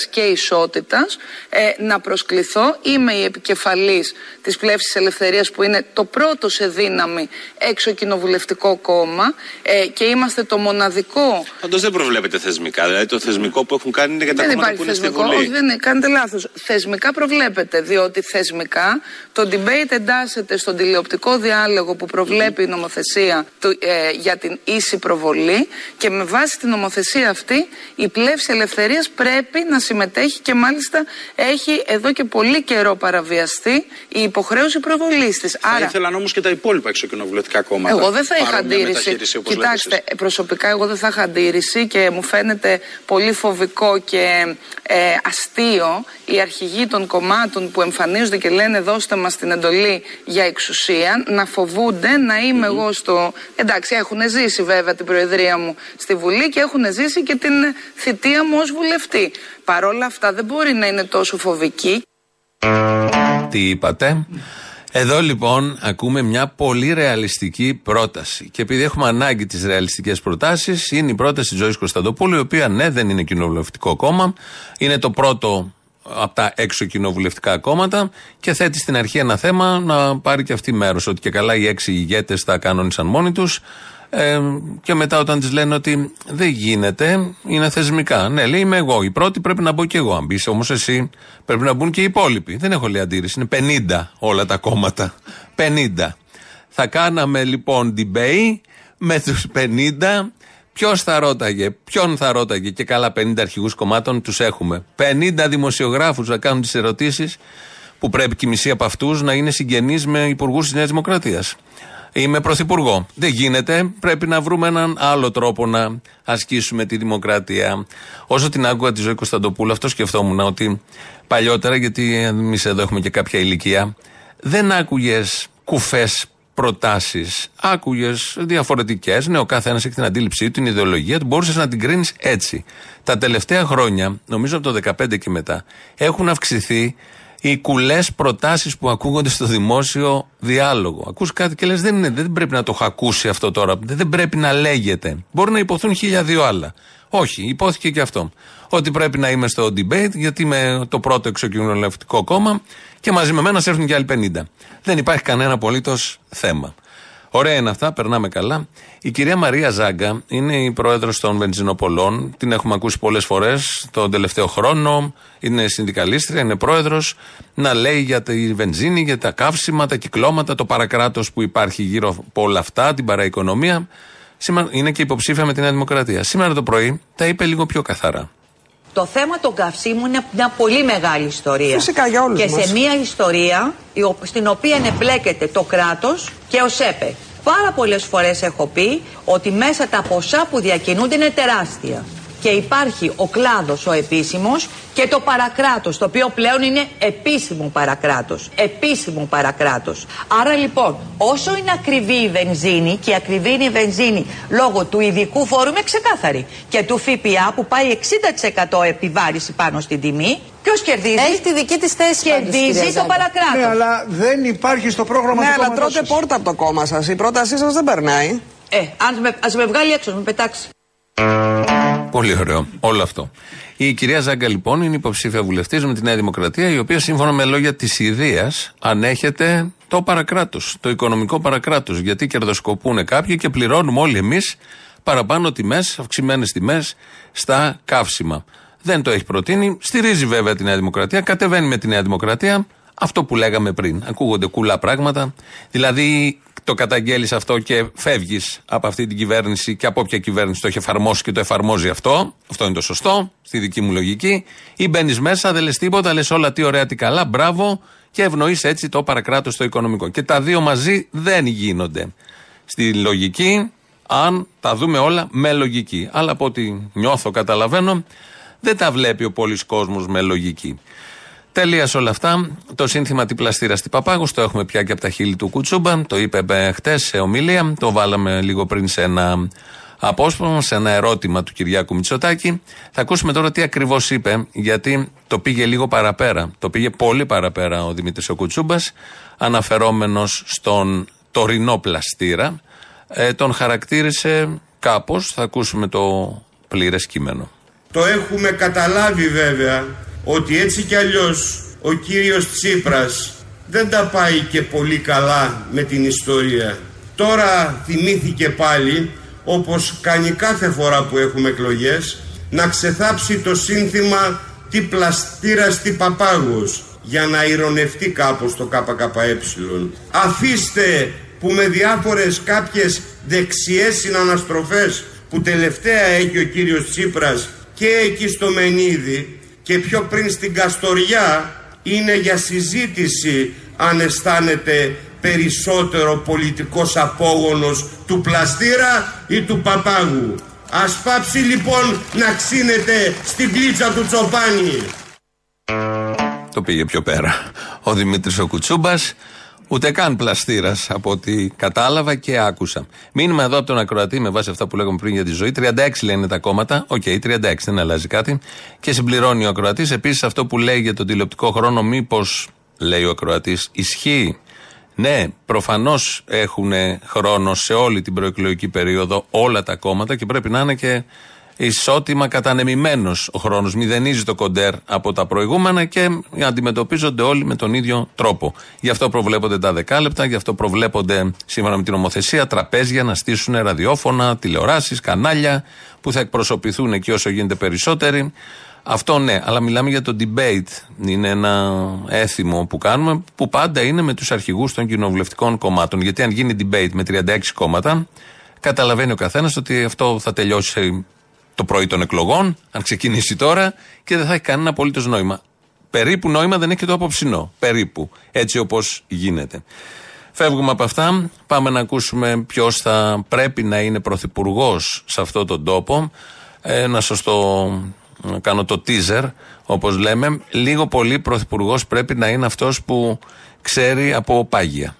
δημοκρατίας και ισότητας ε, να προσκληθώ. Είμαι η επικεφαλής της Πλεύσης Ελευθερίας που είναι το πρώτο σε δύναμη έξω κοινοβουλευτικό κόμμα ε, και είμαστε το μοναδικό
Πάντως δεν προβλέπεται θεσμικά. Δηλαδή το θεσμικό που έχουν κάνει είναι για τα
δεν
κόμματα
υπάρχει
που είναι στη
θεσμικό,
Βουλή.
όχι δεν είναι, κάνετε λάθος. Θεσμικά προβλέπεται, διότι θεσμικά το debate εντάσσεται στον τηλεοπτικό διάλογο που προβλέπει η νομοθεσία του, ε, για την ίση προβολή και με βάση την νομοθεσία αυτή η πλεύση ελευθερίας πρέπει να συμμετέχει και μάλιστα έχει εδώ και πολύ καιρό παραβιαστεί η υποχρέωση προβολής της.
Θα ήθελαν όμως και τα υπόλοιπα εξωκοινοβουλευτικά κόμματα.
Εγώ δεν θα είχα
παρόμοια
αντίρρηση.
μεταχείριση, όπως λέτε
Κοιτάξτε,
εσείς.
προσωπικά εγώ δεν θα είχα αντίρρηση και μου φαίνεται πολύ φοβικό και ε, αστείο οι αρχηγοί των κομμάτων που εμφανίζονται και λένε δώστε μας την εντολή για εξουσία να φοβούνται να είμαι εγώ στο... Εντάξει, έχουν ζήσει βέβαια την προεδρία μου στη Βουλή και έχουν ζήσει και την θητεία μου ως βουλευτή. Παρόλα αυτά δεν μπορεί να είναι τόσο φοβική.
Τι είπατε; Εδώ λοιπόν ακούμε μια πολύ ρεαλιστική πρόταση. Και επειδή έχουμε ανάγκη τις ρεαλιστικές προτάσεις, είναι η πρόταση τη Ζωή Κωνσταντοπούλου, η οποία ναι, δεν είναι κοινοβουλευτικό κόμμα. Είναι το πρώτο από τα έξω κοινοβουλευτικά κόμματα και θέτει στην αρχή ένα θέμα να πάρει και αυτή μέρος. Ότι και καλά οι έξι ηγέτες τα κανόνισαν μόνοι τους. Ε, και μετά όταν της λένε ότι δεν γίνεται, είναι θεσμικά. Ναι, λέει είμαι εγώ. Η πρώτη πρέπει να μπω και εγώ. Αν μπεις όμως εσύ, πρέπει να μπουν και οι υπόλοιποι. Δεν έχω λέει αντίρρηση. Είναι 50 όλα τα κόμματα. 50. Θα κάναμε λοιπόν debate με τους 50. Ποιος θα ρώταγε, ποιον θα ρώταγε και καλά 50 αρχηγούς κομμάτων τους έχουμε. 50 δημοσιογράφους να κάνουν τις ερωτήσεις που πρέπει και η μισή από αυτούς να είναι συγγενείς με υπουργούς της Νέας Δημοκρατίας ή με πρωθυπουργό. Δεν γίνεται. Πρέπει να βρούμε έναν άλλο τρόπο να ασκήσουμε τη δημοκρατία. Όσο την άκουγα τη ζωή Κωνσταντοπούλου, αυτό σκεφτόμουν ότι παλιότερα, γιατί εμείς εδώ έχουμε και κάποια ηλικία, δεν άκουγες κουφές προτάσεις. Άκουγες διαφορετικές. Ναι, ο καθένας έχει την αντίληψή του, την ιδεολογία του. Μπορούσες να την κρίνεις έτσι. Τα τελευταία χρόνια, νομίζω από το 2015 και μετά, έχουν αυξηθεί οι κουλές προτάσεις που ακούγονται στο δημόσιο διάλογο. Ακούς κάτι και λες: δεν, είναι, δεν πρέπει να το έχω ακούσει αυτό τώρα. Δεν πρέπει να λέγεται. Μπορεί να υποθούν χίλια δύο άλλα. Όχι, υπόθηκε και αυτό. Ότι πρέπει να είμαι στο debate, γιατί είμαι το πρώτο εξοκοινωνιστικό κόμμα και μαζί με μένα σε έρθουν και άλλοι 50. Δεν υπάρχει κανένα απολύτως θέμα. Ωραία είναι αυτά, περνάμε καλά. Η κυρία Μαρία Ζάγκα είναι η πρόεδρος των βενζινοπολών. Την έχουμε ακούσει πολλές φορές τον τελευταίο χρόνο. Είναι συνδικαλίστρια, είναι πρόεδρος. Να λέει για τη βενζίνη, για τα καύσιμα, τα κυκλώματα, το παρακράτος που υπάρχει γύρω από όλα αυτά, την παραοικονομία. Σήμερα είναι και υποψήφια με τη Νέα Δημοκρατία. Σήμερα το πρωί τα είπε λίγο πιο καθαρά.
Το θέμα των καυσίμων είναι μια πολύ μεγάλη ιστορία.
Φυσικά, για όλους
Και
μας.
σε μια ιστορία η ο- στην οποία εμπλέκεται το κράτος και ο ΣΕΠΕ. Πάρα πολλές φορές έχω πει ότι μέσα τα ποσά που διακινούνται είναι τεράστια. Και υπάρχει ο κλάδος ο επίσημος και το παρακράτος, το οποίο πλέον είναι επίσημο παρακράτος. Επίσημο παρακράτος. Άρα λοιπόν, όσο είναι ακριβή η βενζίνη και ακριβή είναι η βενζίνη λόγω του ειδικού φόρου, είμαι ξεκάθαρη, και του ΦΠΑ που πάει 60% επιβάρηση πάνω στην τιμή, ποιος κερδίζει;
Έχει τη δική της θέση πάντως, κυρία
Κερδίζει το
Ζάγκη.
παρακράτος.
Ναι, αλλά δεν υπάρχει στο πρόγραμμα
Ναι,
του
αλλά
κόμματος
τρώτε
σας.
πόρτα από το κόμμα σας. Η πρότασή σας δεν περνάει.
Ε, αν με, ας με βγάλει έξω, με πετάξει.
Πολύ ωραίο. Όλο αυτό. Η κυρία Ζάγκα λοιπόν είναι υποψήφια βουλευτής με τη Νέα Δημοκρατία, η οποία σύμφωνα με λόγια της ιδέας ανέχεται το παρακράτος, το οικονομικό παρακράτος. Γιατί κερδοσκοπούν κάποιοι και πληρώνουμε όλοι εμείς παραπάνω τιμές, αυξημένες τιμές στα καύσιμα. Δεν το έχει προτείνει. Στηρίζει βέβαια τη Νέα Δημοκρατία, κατεβαίνει με τη Νέα Δημοκρατία. Αυτό που λέγαμε πριν. Ακούγονται κουλά πράγματα. Δηλαδή το καταγγέλεις αυτό και φεύγεις από αυτή την κυβέρνηση και από όποια κυβέρνηση το έχει εφαρμόσει και το εφαρμόζει αυτό. Αυτό είναι το σωστό, στη δική μου λογική. Ή μπαίνεις μέσα, δεν λες τίποτα, λες όλα τι ωραία, τι καλά, μπράβο και ευνοείς έτσι το παρακράτος το οικονομικό. Και τα δύο μαζί δεν γίνονται. Στη λογική, αν τα δούμε όλα με λογική. Αλλά από ό,τι νιώθω, καταλαβαίνω, δεν τα βλέπει ο πολλής κόσμος με λογική. Τελεία σε όλα αυτά. Το σύνθημα τι πλαστήρα στη Παπάγου το έχουμε πια και από τα χείλη του Κουτσούμπα. Το είπε χτες σε ομιλία. Το βάλαμε λίγο πριν σε ένα απόσπασμα, σε ένα ερώτημα του Κυριάκου Μητσοτάκη. Θα ακούσουμε τώρα τι ακριβώς είπε, γιατί το πήγε λίγο παραπέρα. Το πήγε πολύ παραπέρα ο Δημήτρης ο Κουτσούμπας, αναφερόμενος στον τωρινό πλαστήρα. Ε, τον χαρακτήρισε κάπως. Θα ακούσουμε το πλήρες κείμενο.
Το έχουμε καταλάβει βέβαια ότι έτσι κι αλλιώς ο κύριος Τσίπρας δεν τα πάει και πολύ καλά με την ιστορία. Τώρα θυμήθηκε πάλι, όπως κάνει κάθε φορά που έχουμε εκλογές, να ξεθάψει το σύνθημα «Τι πλαστήρα τι παπάγος» για να ηρωνευτεί κάπως το ΚΚΕ. Αφήστε που με διάφορες κάποιες δεξιές συναναστροφές που τελευταία έχει ο κύριος Τσίπρας και εκεί στο Μενίδη
και πιο πριν στην Καστοριά είναι για συζήτηση αν αισθάνεται περισσότερο πολιτικός απόγονος του Πλαστήρα ή του Παπάγου. Ας πάψει λοιπόν να ξύνεται στην κλίτσα του Τσοπάνη.
Το πήγε πιο πέρα. Ο Δημήτρης ο Κουτσούμπας, ούτε καν πλαστήρας από ό,τι κατάλαβα και άκουσα. Μήνυμα εδώ από τον Ακροατή με βάση αυτά που λέγαμε πριν για τη ζωή. 36 λένε τα κόμματα. Οκ, 36 δεν αλλάζει κάτι. Και συμπληρώνει ο Ακροατής. Επίσης αυτό που λέει για τον τηλεοπτικό χρόνο, μήπως λέει ο Ακροατής, ισχύει. Ναι, προφανώς έχουν χρόνο σε όλη την προεκλογική περίοδο όλα τα κόμματα και πρέπει να είναι και ισότιμα κατανεμημένος ο χρόνος. Μηδενίζει το κοντέρ από τα προηγούμενα και αντιμετωπίζονται όλοι με τον ίδιο τρόπο. Γι' αυτό προβλέπονται τα δεκάλεπτα, γι' αυτό προβλέπονται σύμφωνα με την νομοθεσία τραπέζια να στήσουν ραδιόφωνα, τηλεοράσεις, κανάλια που θα εκπροσωπηθούν εκεί όσο γίνεται περισσότεροι. Αυτό ναι, αλλά μιλάμε για το debate. Είναι ένα έθιμο που κάνουμε που πάντα είναι με τους αρχηγούς των κοινοβουλευτικών κομμάτων. Γιατί αν γίνει debate με 36 κόμματα, καταλαβαίνει ο καθένας ότι αυτό θα τελειώσει το πρωί των εκλογών, αν ξεκινήσει τώρα, και δεν θα έχει κανένα απολύτως νόημα. Περίπου νόημα δεν έχει και το απόψινό. Περίπου. Έτσι όπως γίνεται. Φεύγουμε από αυτά. Πάμε να ακούσουμε ποιος θα πρέπει να είναι πρωθυπουργός σε αυτόν τον τόπο. Ένα σωστό. να κάνω το teaser, όπως λέμε. Λίγο πολύ πρωθυπουργός πρέπει να είναι αυτός που ξέρει από πάγια.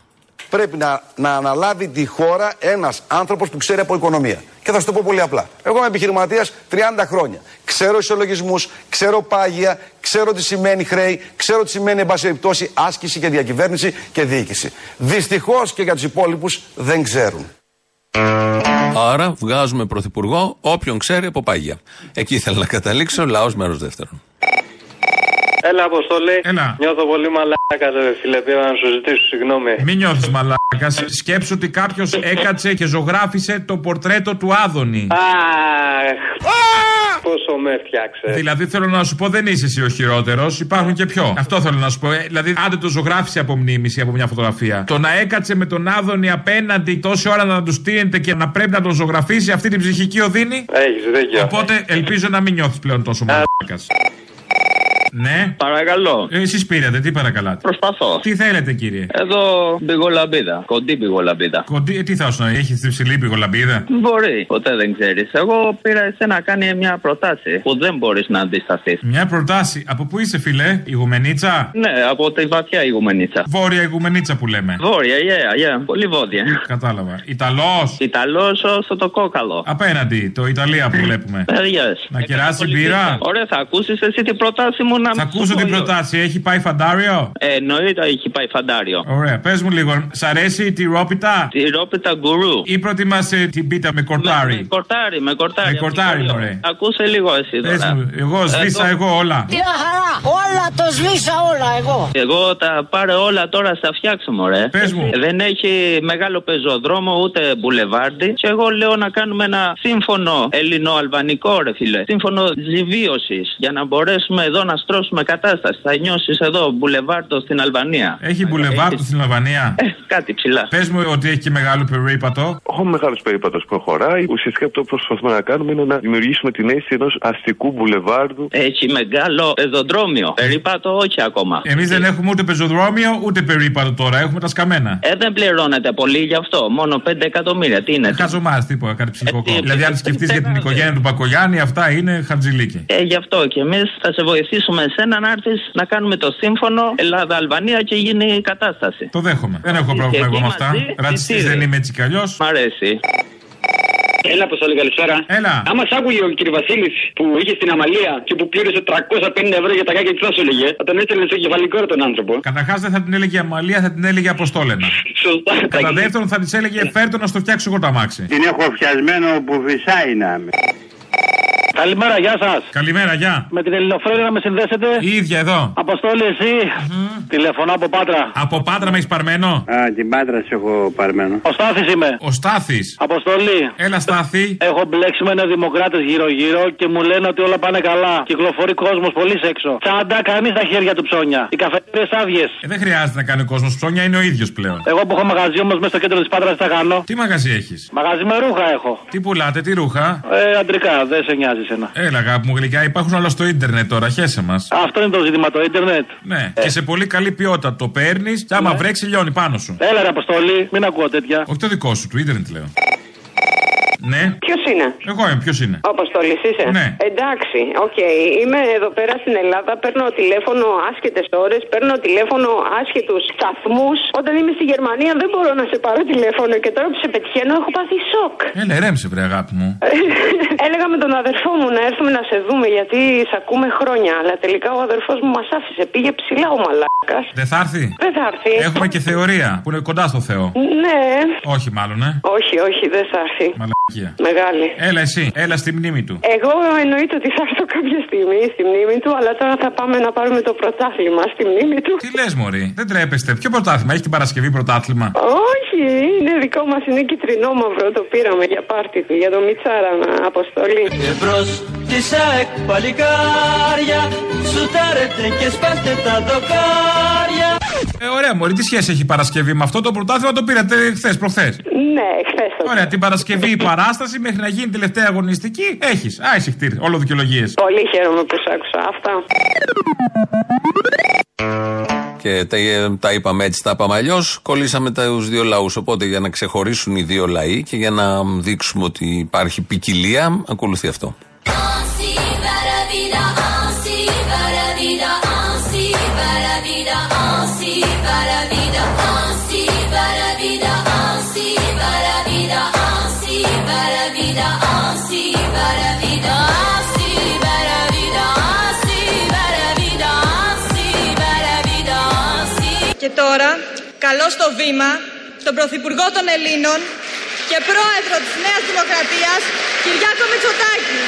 Πρέπει να, να αναλάβει τη χώρα ένας άνθρωπος που ξέρει από οικονομία. Και θα σου το πω πολύ απλά. Εγώ είμαι επιχειρηματίας 30 χρόνια. Ξέρω ισολογισμούς, ξέρω πάγια, ξέρω τι σημαίνει χρέη, ξέρω τι σημαίνει, εν πάση περιπτώσει, άσκηση και διακυβέρνηση και διοίκηση. Δυστυχώς και για τους υπόλοιπους δεν ξέρουν.
Άρα βγάζουμε πρωθυπουργό όποιον ξέρει από πάγια. Εκεί ήθελα να καταλήξω. Λαός μέρος δεύτερον.
Έλα, Αποστολή.
Έλα.
Νιώθω πολύ μαλάκα, ρε φίλε. Πήρα να σου ζητήσω συγγνώμη.
Μην νιώθεις μαλάκας. Σκέψου ότι κάποιος έκατσε και ζωγράφισε το πορτρέτο του Άδωνη.
Αχ. Πόσο με φτιάξε.
Δηλαδή θέλω να σου πω δεν είσαι εσύ ο χειρότερος, υπάρχουν και πιο. Αυτό θέλω να σου πω. Ε, δηλαδή άντε το ζωγράφησε από μνήμηση από μια φωτογραφία. Το να έκατσε με τον Άδωνη απέναντι τόση ώρα να τους στείνεται και να πρέπει να τον ζωγραφίσει αυτή την ψυχική οδύνη.
Έχεις δίκιο.
Οπότε ελπίζω να μην νιώθεις πλέον τόσο μαλάκας. Ναι.
Παρακαλώ.
Εσείς πήρατε, τι παρακαλάτε.
Προσπαθώ.
Τι θέλετε, κύριε;
Εδώ πηγολαμπίδα. Κοντή πηγολαμπίδα.
Κοντή, ε, τι θα σου έχεις τη ψηλή πηγολαμπίδα;
Μπορεί, ποτέ δεν ξέρεις. Εγώ πήρα εσένα να κάνει μια προτάση που δεν μπορείς να αντισταθείς.
Μια προτάση. Από πού είσαι, φιλέ, Ιγουμενίτσα.
Ναι, από τη βαθιά Ιγουμενίτσα.
Βόρεια Ιγουμενίτσα που λέμε.
Βόρεια, yeah, yeah. Πολύ βόδια.
Κατάλαβα. Ιταλός;
Ιταλός όσο το κόκαλο.
Απέναντι, το Ιταλία που βλέπουμε.
Παιδιά.
Να κεράσει μπύρα;
Ωραία, θα ακούσεις εσύ την προτάση μου να
Θα ακούσω την προτάση. Έχει πάει φαντάριο;
Ε, εννοείται έχει πάει φαντάριο.
Ωραία, πες μου λίγο. Σ' αρέσει η τυρόπιτα.
Τυρόπιτα γκουρού.
Ή προτιμά την πίτα με κορτάρι;
Με κορτάρι, με κορτάρι.
Με κορτάρι, ωραία.
Ακούσε λίγο εσύ
Πες
τώρα.
μου, εγώ σβήσα
Εδώ-
εγώ όλα.
Μια χαρά. Όλα το σβήσα όλα εγώ.
Εγώ τα πάρε όλα τώρα στα φτιάξω, μωρέ.
Πες μου.
Δεν έχει μεγάλο πεζοδρόμο ούτε μπουλεβάρντι. Και εγώ λέω να κάνουμε ένα σύμφωνο ελληνοαλβανικό, ρε φίλε. Σύμφωνο συμβίωση. Για να μπορέσουμε εδώ να στρώσουμε κατάσταση. Θα νιώσεις εδώ μπουλεβάρτο στην Αλβανία.
Έχει μπουλεβάρτο στην Αλβανία;
Ε, κάτι ψηλά.
Πες μου ότι έχει και μεγάλο περίπατο.
Ο μεγάλο περίπατο προχωράει. Ουσιαστικά αυτό που προσπαθούμε να κάνουμε είναι να δημιουργήσουμε την αίσθηση ενός αστικού μπουλεβάρδου.
Έχει μεγάλο πεζοδρόμιο. Περίπατο όχι ακόμα.
Εμείς δεν έχουμε ούτε πεζοδρόμιο ούτε περίπατο τώρα. Έχουμε τα σκαμμένα.
Ε, δεν πληρώνεται πολύ γι' αυτό. Μόνο 5 εκατομμύρια. Τι είναι;
Χαζομάρ, τίποτα, κάτι ψυχικό.
τι,
δηλαδή, αν σκεφτείς για την οικογένεια του Μπακογιάννη, αυτά είναι χαρτζηλίκι.
Ε, γι' αυτό και εμείς θα σε βοηθήσουμε εσένα να έρθει να κάνουμε το σύμφωνο Ελλάδα-Αλβανία και γίνει η κατάσταση.
Το δέχομαι. Δεν έχω πρόβλημα
Και
εγώ με
εκεί
αυτά.
μαζί,
Ρατσιστής
τι
δεν
τι.
είμαι έτσι κι αλλιώς.
Μ' αρέσει.
Έλα, Αποστολή, καλησπέρα.
Έλα.
Άμα σ' άκουγε ο κ. Βασίλης που είχε στην Αμαλία και που πλήρωσε 350 ευρώ για τα κάκια, τι θα σου έλεγε. Θα τον έστελνε στο κεφαλικό ρε τον άνθρωπο.
Καταρχάς δεν θα την έλεγε Αμαλία, θα την έλεγε Αποστόλενα.
Σωστά.
Κατά δεύτερον θα της έλεγε φέρτο να στο φτιάξω εγώ το αμάξι.
Την έχω φτιασμένο που φυσάει να με. Καλημέρα, γεια σας.
Καλημέρα, γεια.
Με την Ελληνοφρένη να με συνδέσετε.
Η ίδια εδώ.
Αποστόλη, εσύ. Τηλεφωνώ από Πάτρα.
Από Πάτρα με έχεις παρμένο;
Α, την Πάτρα σε έχω παρμένο. Ο Στάθης είμαι.
Ο Στάθης.
Αποστολή.
Έλα, Στάθη.
Έχω μπλέξει με νεοδημοκράτε γύρω-γύρω και μου λένε ότι όλα πάνε καλά. Κυκλοφορεί κόσμος πολύ έξω. Τσάντα, κανεί τα χέρια του ψώνια. Οι καφετέρειε άδειες.
Ε, δεν χρειάζεται να κάνει ο κόσμος ψώνια, είναι ο ίδιος πλέον.
Εγώ που έχω μαγαζί όμως μέσα στο κέντρο της Πάτρας τι θα κάνω.
Τι μαγαζί έχεις;
Μαγαζί με ρούχα έχω.
Τι πουλάτε, τι ρούχα;
Ε, αντρικά, δεν σε νοιάζει εσένα.
Έλα, αγάπη μου γλυκιά, υπάρχουν όλα στο ίντερνετ τώρα, χέσε μας.
Αυτό είναι το ζήτημα, το ίντερνετ.
Ναι, και σε πολύ καλή ποιότητα. Το παίρνεις και άμα
Ναι.
βρέξει, λιώνει πάνω σου.
Έλα, ρε Αποστολή, μην ακούω τέτοια.
Όχι το δικό σου, του ίντερνετ λέω. Ναι.
Ποιος είναι;
Εγώ είμαι, ποιος είναι;
Ο Αποστολή είσαι;
Ναι.
Εντάξει, οκ. Είμαι εδώ πέρα στην Ελλάδα, παίρνω τηλέφωνο άσχετες ώρες, παίρνω τηλέφωνο άσχετους σταθμούς. Όταν είμαι στη Γερμανία δεν μπορώ να σε πάρω τηλέφωνο και τώρα που σε πετυχαίνω έχω πάθει σοκ.
Έλα, ηρέμησε, βρε αγάπη μου.
Έλεγα με τον αδερφό μου να έρθουμε να σε δούμε γιατί σε ακούμε χρόνια. Αλλά τελικά ο αδερφός μου μας άφησε. Πήγε ψηλά ο μαλάκας.
Δεν θα έρθει;
Δεν θα έρθει.
Έχουμε και θεωρία που είναι κοντά στο Θεό.
Ναι.
Όχι, μάλλον, ε.
Όχι, όχι, δεν θα έρθει.
Μαλακία.
Μεγάλη.
Έλα, εσύ, έλα στη μνήμη του.
Εγώ εννοείται ότι θα έρθω κάποια στιγμή στη μνήμη του, αλλά τώρα θα πάμε να πάρουμε το πρωτάθλημα στη μνήμη του.
Τι λες, Μωρή, δεν τρέπεστε. Ποιο πρωτάθλημα, έχει την Παρασκευή πρωτάθλημα;
Όχι, είναι δικό μας, είναι κυτρινό μαύρο, το πήραμε για πάρτι του, για το Μιτσάρα να αποστολή.
Εμπρός της ΑΕΚ παλικάρια Σουτάρετε και σπάστε τα δοκάρια
Ε, ωραία, Μωρή, τι σχέση έχει η Παρασκευή με αυτό το πρωτάθλημα, το πήρατε χθες, προχθές;
Ναι, χθες το.
Ωραία, την Παρασκευή η παράσταση μέχρι να γίνει τελευταία αγωνιστική έχεις. Άισι χτύρ, όλο δικαιολογίε.
Πολύ χαίρομαι που σ' άκουσα αυτά.
Και τα, τα είπαμε έτσι, τα είπαμε αλλιώς. Κολλήσαμε τους δύο λαούς. Οπότε για να ξεχωρίσουν οι δύο λαοί και για να δείξουμε ότι υπάρχει ποικιλία, ακολουθεί αυτό.
Τώρα, καλώ στο βήμα τον Πρωθυπουργό των Ελλήνων και Πρόεδρο της Νέας Δημοκρατίας, Κυριάκο Μητσοτάκη.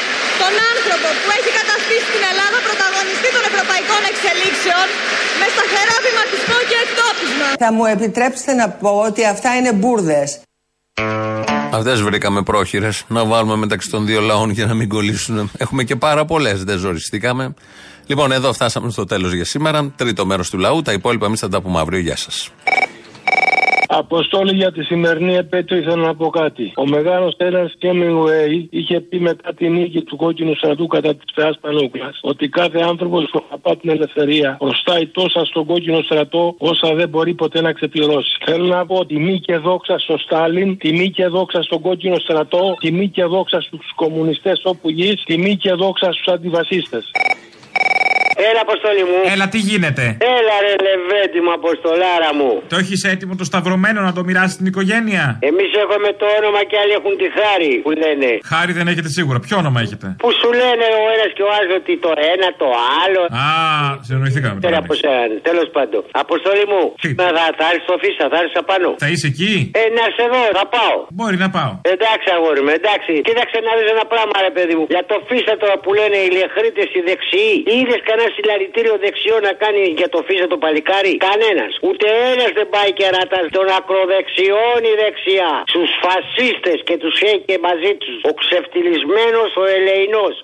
Τον άνθρωπο που έχει καταστήσει την Ελλάδα πρωταγωνιστή των ευρωπαϊκών εξελίξεων μες σταθερά βηματισμό και εκτόπισμα.
Θα μου επιτρέψετε να πω ότι αυτά είναι μπουρδες.
Αυτές βρήκαμε πρόχειρες να βάλουμε μεταξύ των δύο λαών για να μην κολλήσουν. Έχουμε και πάρα πολλές, δεν ζοριστήκαμε. Λοιπόν, εδώ φτάσαμε στο τέλος για σήμερα. Τρίτο μέρος του λαού. Τα υπόλοιπα εμείς θα τα πούμε αύριο. Γεια σας.
Αποστόλη για τη σημερινή επέτειο ήθελα να πω κάτι. Ο μεγάλος Έλληνα Κέμινγκουέι είχε πει μετά την νίκη του κόκκινου στρατού κατά της Θεάς Πανούκλας ότι κάθε άνθρωπος που αγαπά την ελευθερία χρωστάει τόσα στον κόκκινο στρατό όσα δεν μπορεί ποτέ να ξεπληρώσει. Θέλω να πω τιμή και δόξα στο Στάλιν, τιμή και δόξα στον κόκκινο στρατό, τιμή και δόξα στους κομμουνιστές όπου γης, τιμή και δόξα στους αντιβασίστε.
Έλα, Αποστόλη μου.
Έλα, τι γίνεται;
Έλα, ρε Λεβέντη μου, Αποστολάρα μου.
Το έχεις έτοιμο το σταυρωμένο να το μοιράσει στην οικογένεια;
Εμείς έχουμε το όνομα και άλλοι έχουν τη χάρη που λένε.
Χάρη δεν έχετε σίγουρα. Ποιο όνομα έχετε;
Που σου λένε ο ένας και ο άλλος ότι το ένα, το άλλο.
Α, συνοηθήκαμε
Τώρα
τώρα.
από σένα. Τέλος πάντων. Αποστόλη μου. Να θα, θα έρθεις στο φύσα, θα έρθεις απάνω.
Θα είσαι εκεί;
Ε, να έρθει εδώ, θα πάω.
Μπορεί να πάω.
Εντάξει, αγόρι μου, εντάξει. Κοίταξε να δεις ένα πράγμα, ρε παιδί μου. Για το φύσα τώρα που λένε οι λεχρίτες οι δεξιοί. Είδες κανένας συλλαλητήριο δεξιό να κάνει για το φύσα το παλικάρι; Κανένας. Ούτε ένας δεν πάει και ρατά των ακροδεξιών η δεξιά. Στους φασίστες και τους έχει και μαζί τους. Ο ξεφτυλισμένος ο ελεηνός.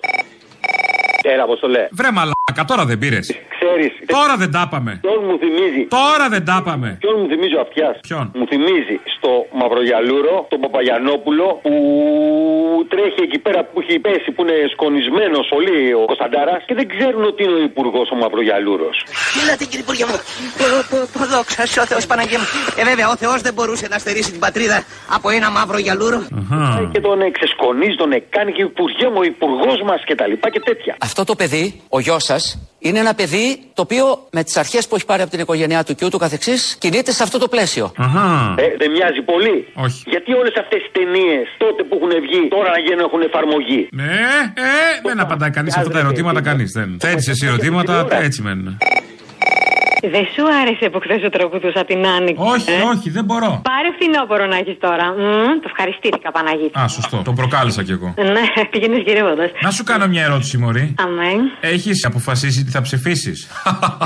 Έλα, πώ το λέει.
Βρε μαλάκα, τώρα δεν πήρες.
Ξέρεις.
Τώρα δεν τα πάμε.
Ποιον μου θυμίζει;
Τώρα δεν τα πάμε.
Ποιον μου θυμίζει ο αυτιάς;
Ποιον;
Μου θυμίζει στο Μαυρογιαλούρο, τον Παπαγιανόπουλο που τρέχει εκεί πέρα που έχει πέσει, που είναι σκονισμένος πολύ ο Κωνσταντάρας και δεν ξέρουν ότι είναι ο υπουργός ο Μαυρογιαλούρος.
Ελάτε κύριε Υπουργέ μου. Πο- πο- πο- Δόξα σε ο Θεός Παναγία μου. Ε βέβαια ο Θεός δεν μπορούσε να στερήσει την πατρίδα από ένα μαύρο γιαλούρο.
Και τον εξεσκονίζει, τον έκανε και υπουργέ μου, ο υπουργός μας και τα λοιπά και τέτοια.
Αυτό το παιδί, ο γιος σας, είναι ένα παιδί το οποίο με τις αρχές που έχει πάρει από την οικογένειά του και ούτω καθεξής κινείται σε αυτό το πλαίσιο.
Ε, δεν μοιάζει πολύ.
Όχι.
Γιατί όλες αυτές τι ταινίες τότε που έχουν βγει τώρα να γίνουν έχουν εφαρμογή;
Ναι, ε, δεν απαντάει κανείς αυτά τα ερωτήματα, κανείς. Δεν. Θέτεις εσύ ερωτήματα, έτσι μένουν.
Δεν σου άρεσε που χθες το τραγουδούσα την Άννη.
Όχι, όχι, δεν μπορώ.
Πάρε φθινόπωρο να έχεις τώρα. Μμμ, το ευχαριστήθηκα, Παναγίτη.
Α, σωστό. Τον προκάλεσα κι εγώ.
Ναι, πήγαινες γυρεύοντας.
Να σου κάνω μια ερώτηση, Μωρή.
Αμέ.
Έχεις αποφασίσει τι θα ψηφίσεις;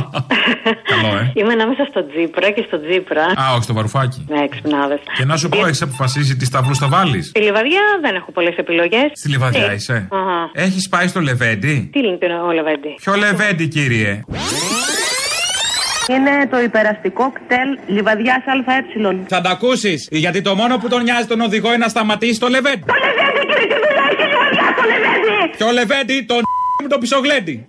Καλό, ε.
Είμαι ανάμεσα στο Τζίπρα και στο Τζίπρα.
Α, όχι, στο βαρουφάκι.
Ναι, ξυπνάδε.
Και να σου πω, έχεις αποφασίσει τι σταυρούς θα βάλεις;
Στη Λιβαδιά δεν έχω πολλές επιλογές.
Στη Λιβαδιά είσαι.
Αχα.
Έχεις πάει στο Λεβέντι;
Τι είναι ο Λεβέντι;
Ποιο Λεβέντι, κύριε;
Είναι το υπεραστικό κτέλ Λιβαδιάς ΑΕ.
Θα τα ακούσεις. Γιατί το μόνο που τον νοιάζει τον οδηγό είναι να σταματήσει το Λεβέντι.
Ποιο λεβέντι, τον μου το πισογλέντι.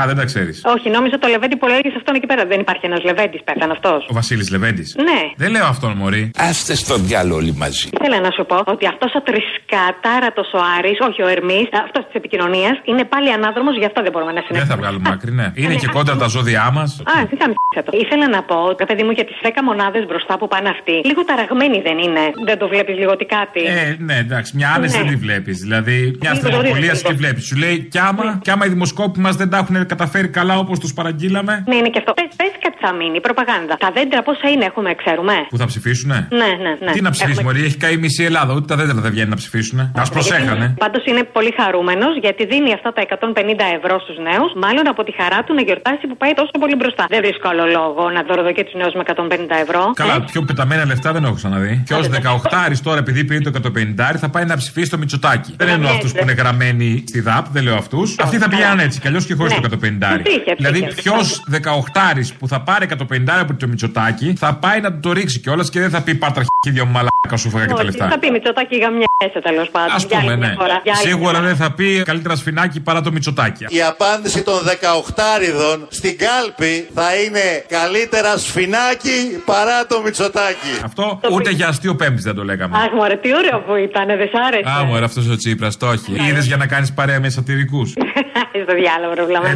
Α, δεν τα ξέρεις.
Όχι, νόμιζα το λεβέντι που έλεγες αυτόν εκεί πέρα. Δεν υπάρχει ένας λεβέντι, πέθανε αυτός.
Ο Βασίλης Λεβέντης.
Ναι.
Δεν λέω αυτόν, Μωρή.
Άστε στο διάλογο όλοι μαζί.
Ήθελα να σου πω ότι αυτός ο τρισκατάρατος ο Άρης, όχι ο Ερμής, αυτός της επικοινωνίας, είναι πάλι ανάδρομος, γι' αυτό δεν μπορούμε να
Δεν
συνεχίσουμε.
θα βγάλουμε άκρη, ναι. Είναι
ναι.
και κόντρα τα ζώδιά μας.
Α, τι θα το. Ήθελα να πω, ρε παιδί μου, για τις 10 μονάδες μπροστά που πάνε αυτοί. Λίγο ταραγμένοι δεν είναι. Δεν το βλέπεις λίγο ότι κάτι.
Ε, ναι, εντάξει, μια άνεση
Ναι.
δεν τη βλέπεις. Δηλαδή, μια
Λίγο
στενοχωρία
λίγο.
και βλέπεις. Σου λέει, κι άμα, κι άμα οι δημοσκόποι μας δεν τα έχουν καταφέρει καλά όπως τους παραγγείλαμε.
Ναι, είναι και αυτό. Πες πες κάτι θα μείνει, προπαγάνδα. Τα δέντρα πόσα είναι, έχουμε, ξέρουμε.
Που θα ψηφίσουνε;
Ναι, ναι, ναι.
Τι να ψηφίσει,
Έχουμε-
Μωρή, έχει καεί η μισή Ελλάδα. Ούτε τα δέντρα δεν βγαίνει να ψηφίσουν. Α προσέχανε.
Πάντως είναι πολύ χαρούμενος γιατί δίνει αυτά τα 150 ευρώ στους νέους, μάλλον από τη χαρά του να γιορτάσει που πάει τόσο πολύ μπροστά. Δεν βρίσκω άλλο λόγο να δωροδοκεί τους νέους με 150 ευρώ.
Καλά, πιο πεταμένα λεφτά δεν έχω ξαναδεί. Και ως 18 τώρα, επειδή πήρε το 150 θα πάει να ψηφίσει το Μητσοτάκι. Δεν εννοώ αυτούς που είναι γραμμένοι στη ΔΑΠ, δεν λέω αυτούς. Αυτοί θα πηγαίνουν έτσι, κι αλλιώς και χωρίς
Ναι.
το 150.
Ψήφια,
Δηλαδή,
ψήφια.
ποιος 18 που θα πάρει 150 από το Μητσοτάκι θα πάει να του το ρίξει κιόλας και δεν θα πει πάρτα αρχίδια μου μαλάκα σου φάγα και τα
Όχι,
λεφτά.
Θα πει Μητσοτάκι γαμιέσαι τέλος πάντων.
Α
Για άλλη
πούμε,
μια
ναι.
φορά, για άλλη
Σίγουρα
μια
δεν θα πει καλύτερα σφινάκι παρά το Μητσοτάκι.
Η απάντηση των 18 στην κάλπη θα είναι καλύτερα σφινάκι παρά το Μητσοτάκι.
Αυτό ούτε για αστείο πέμπτης δεν το λέγαμε.
Αχ, μωρέ, τι ωραίο που ήταν, δεν σ' άρεσε.
Α, μου αυτός ο Τσίπρας, το όχι. Είδες για να κάνεις παρέα με σατυρικούς;
Στο διάλογο,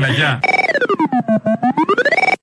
ya.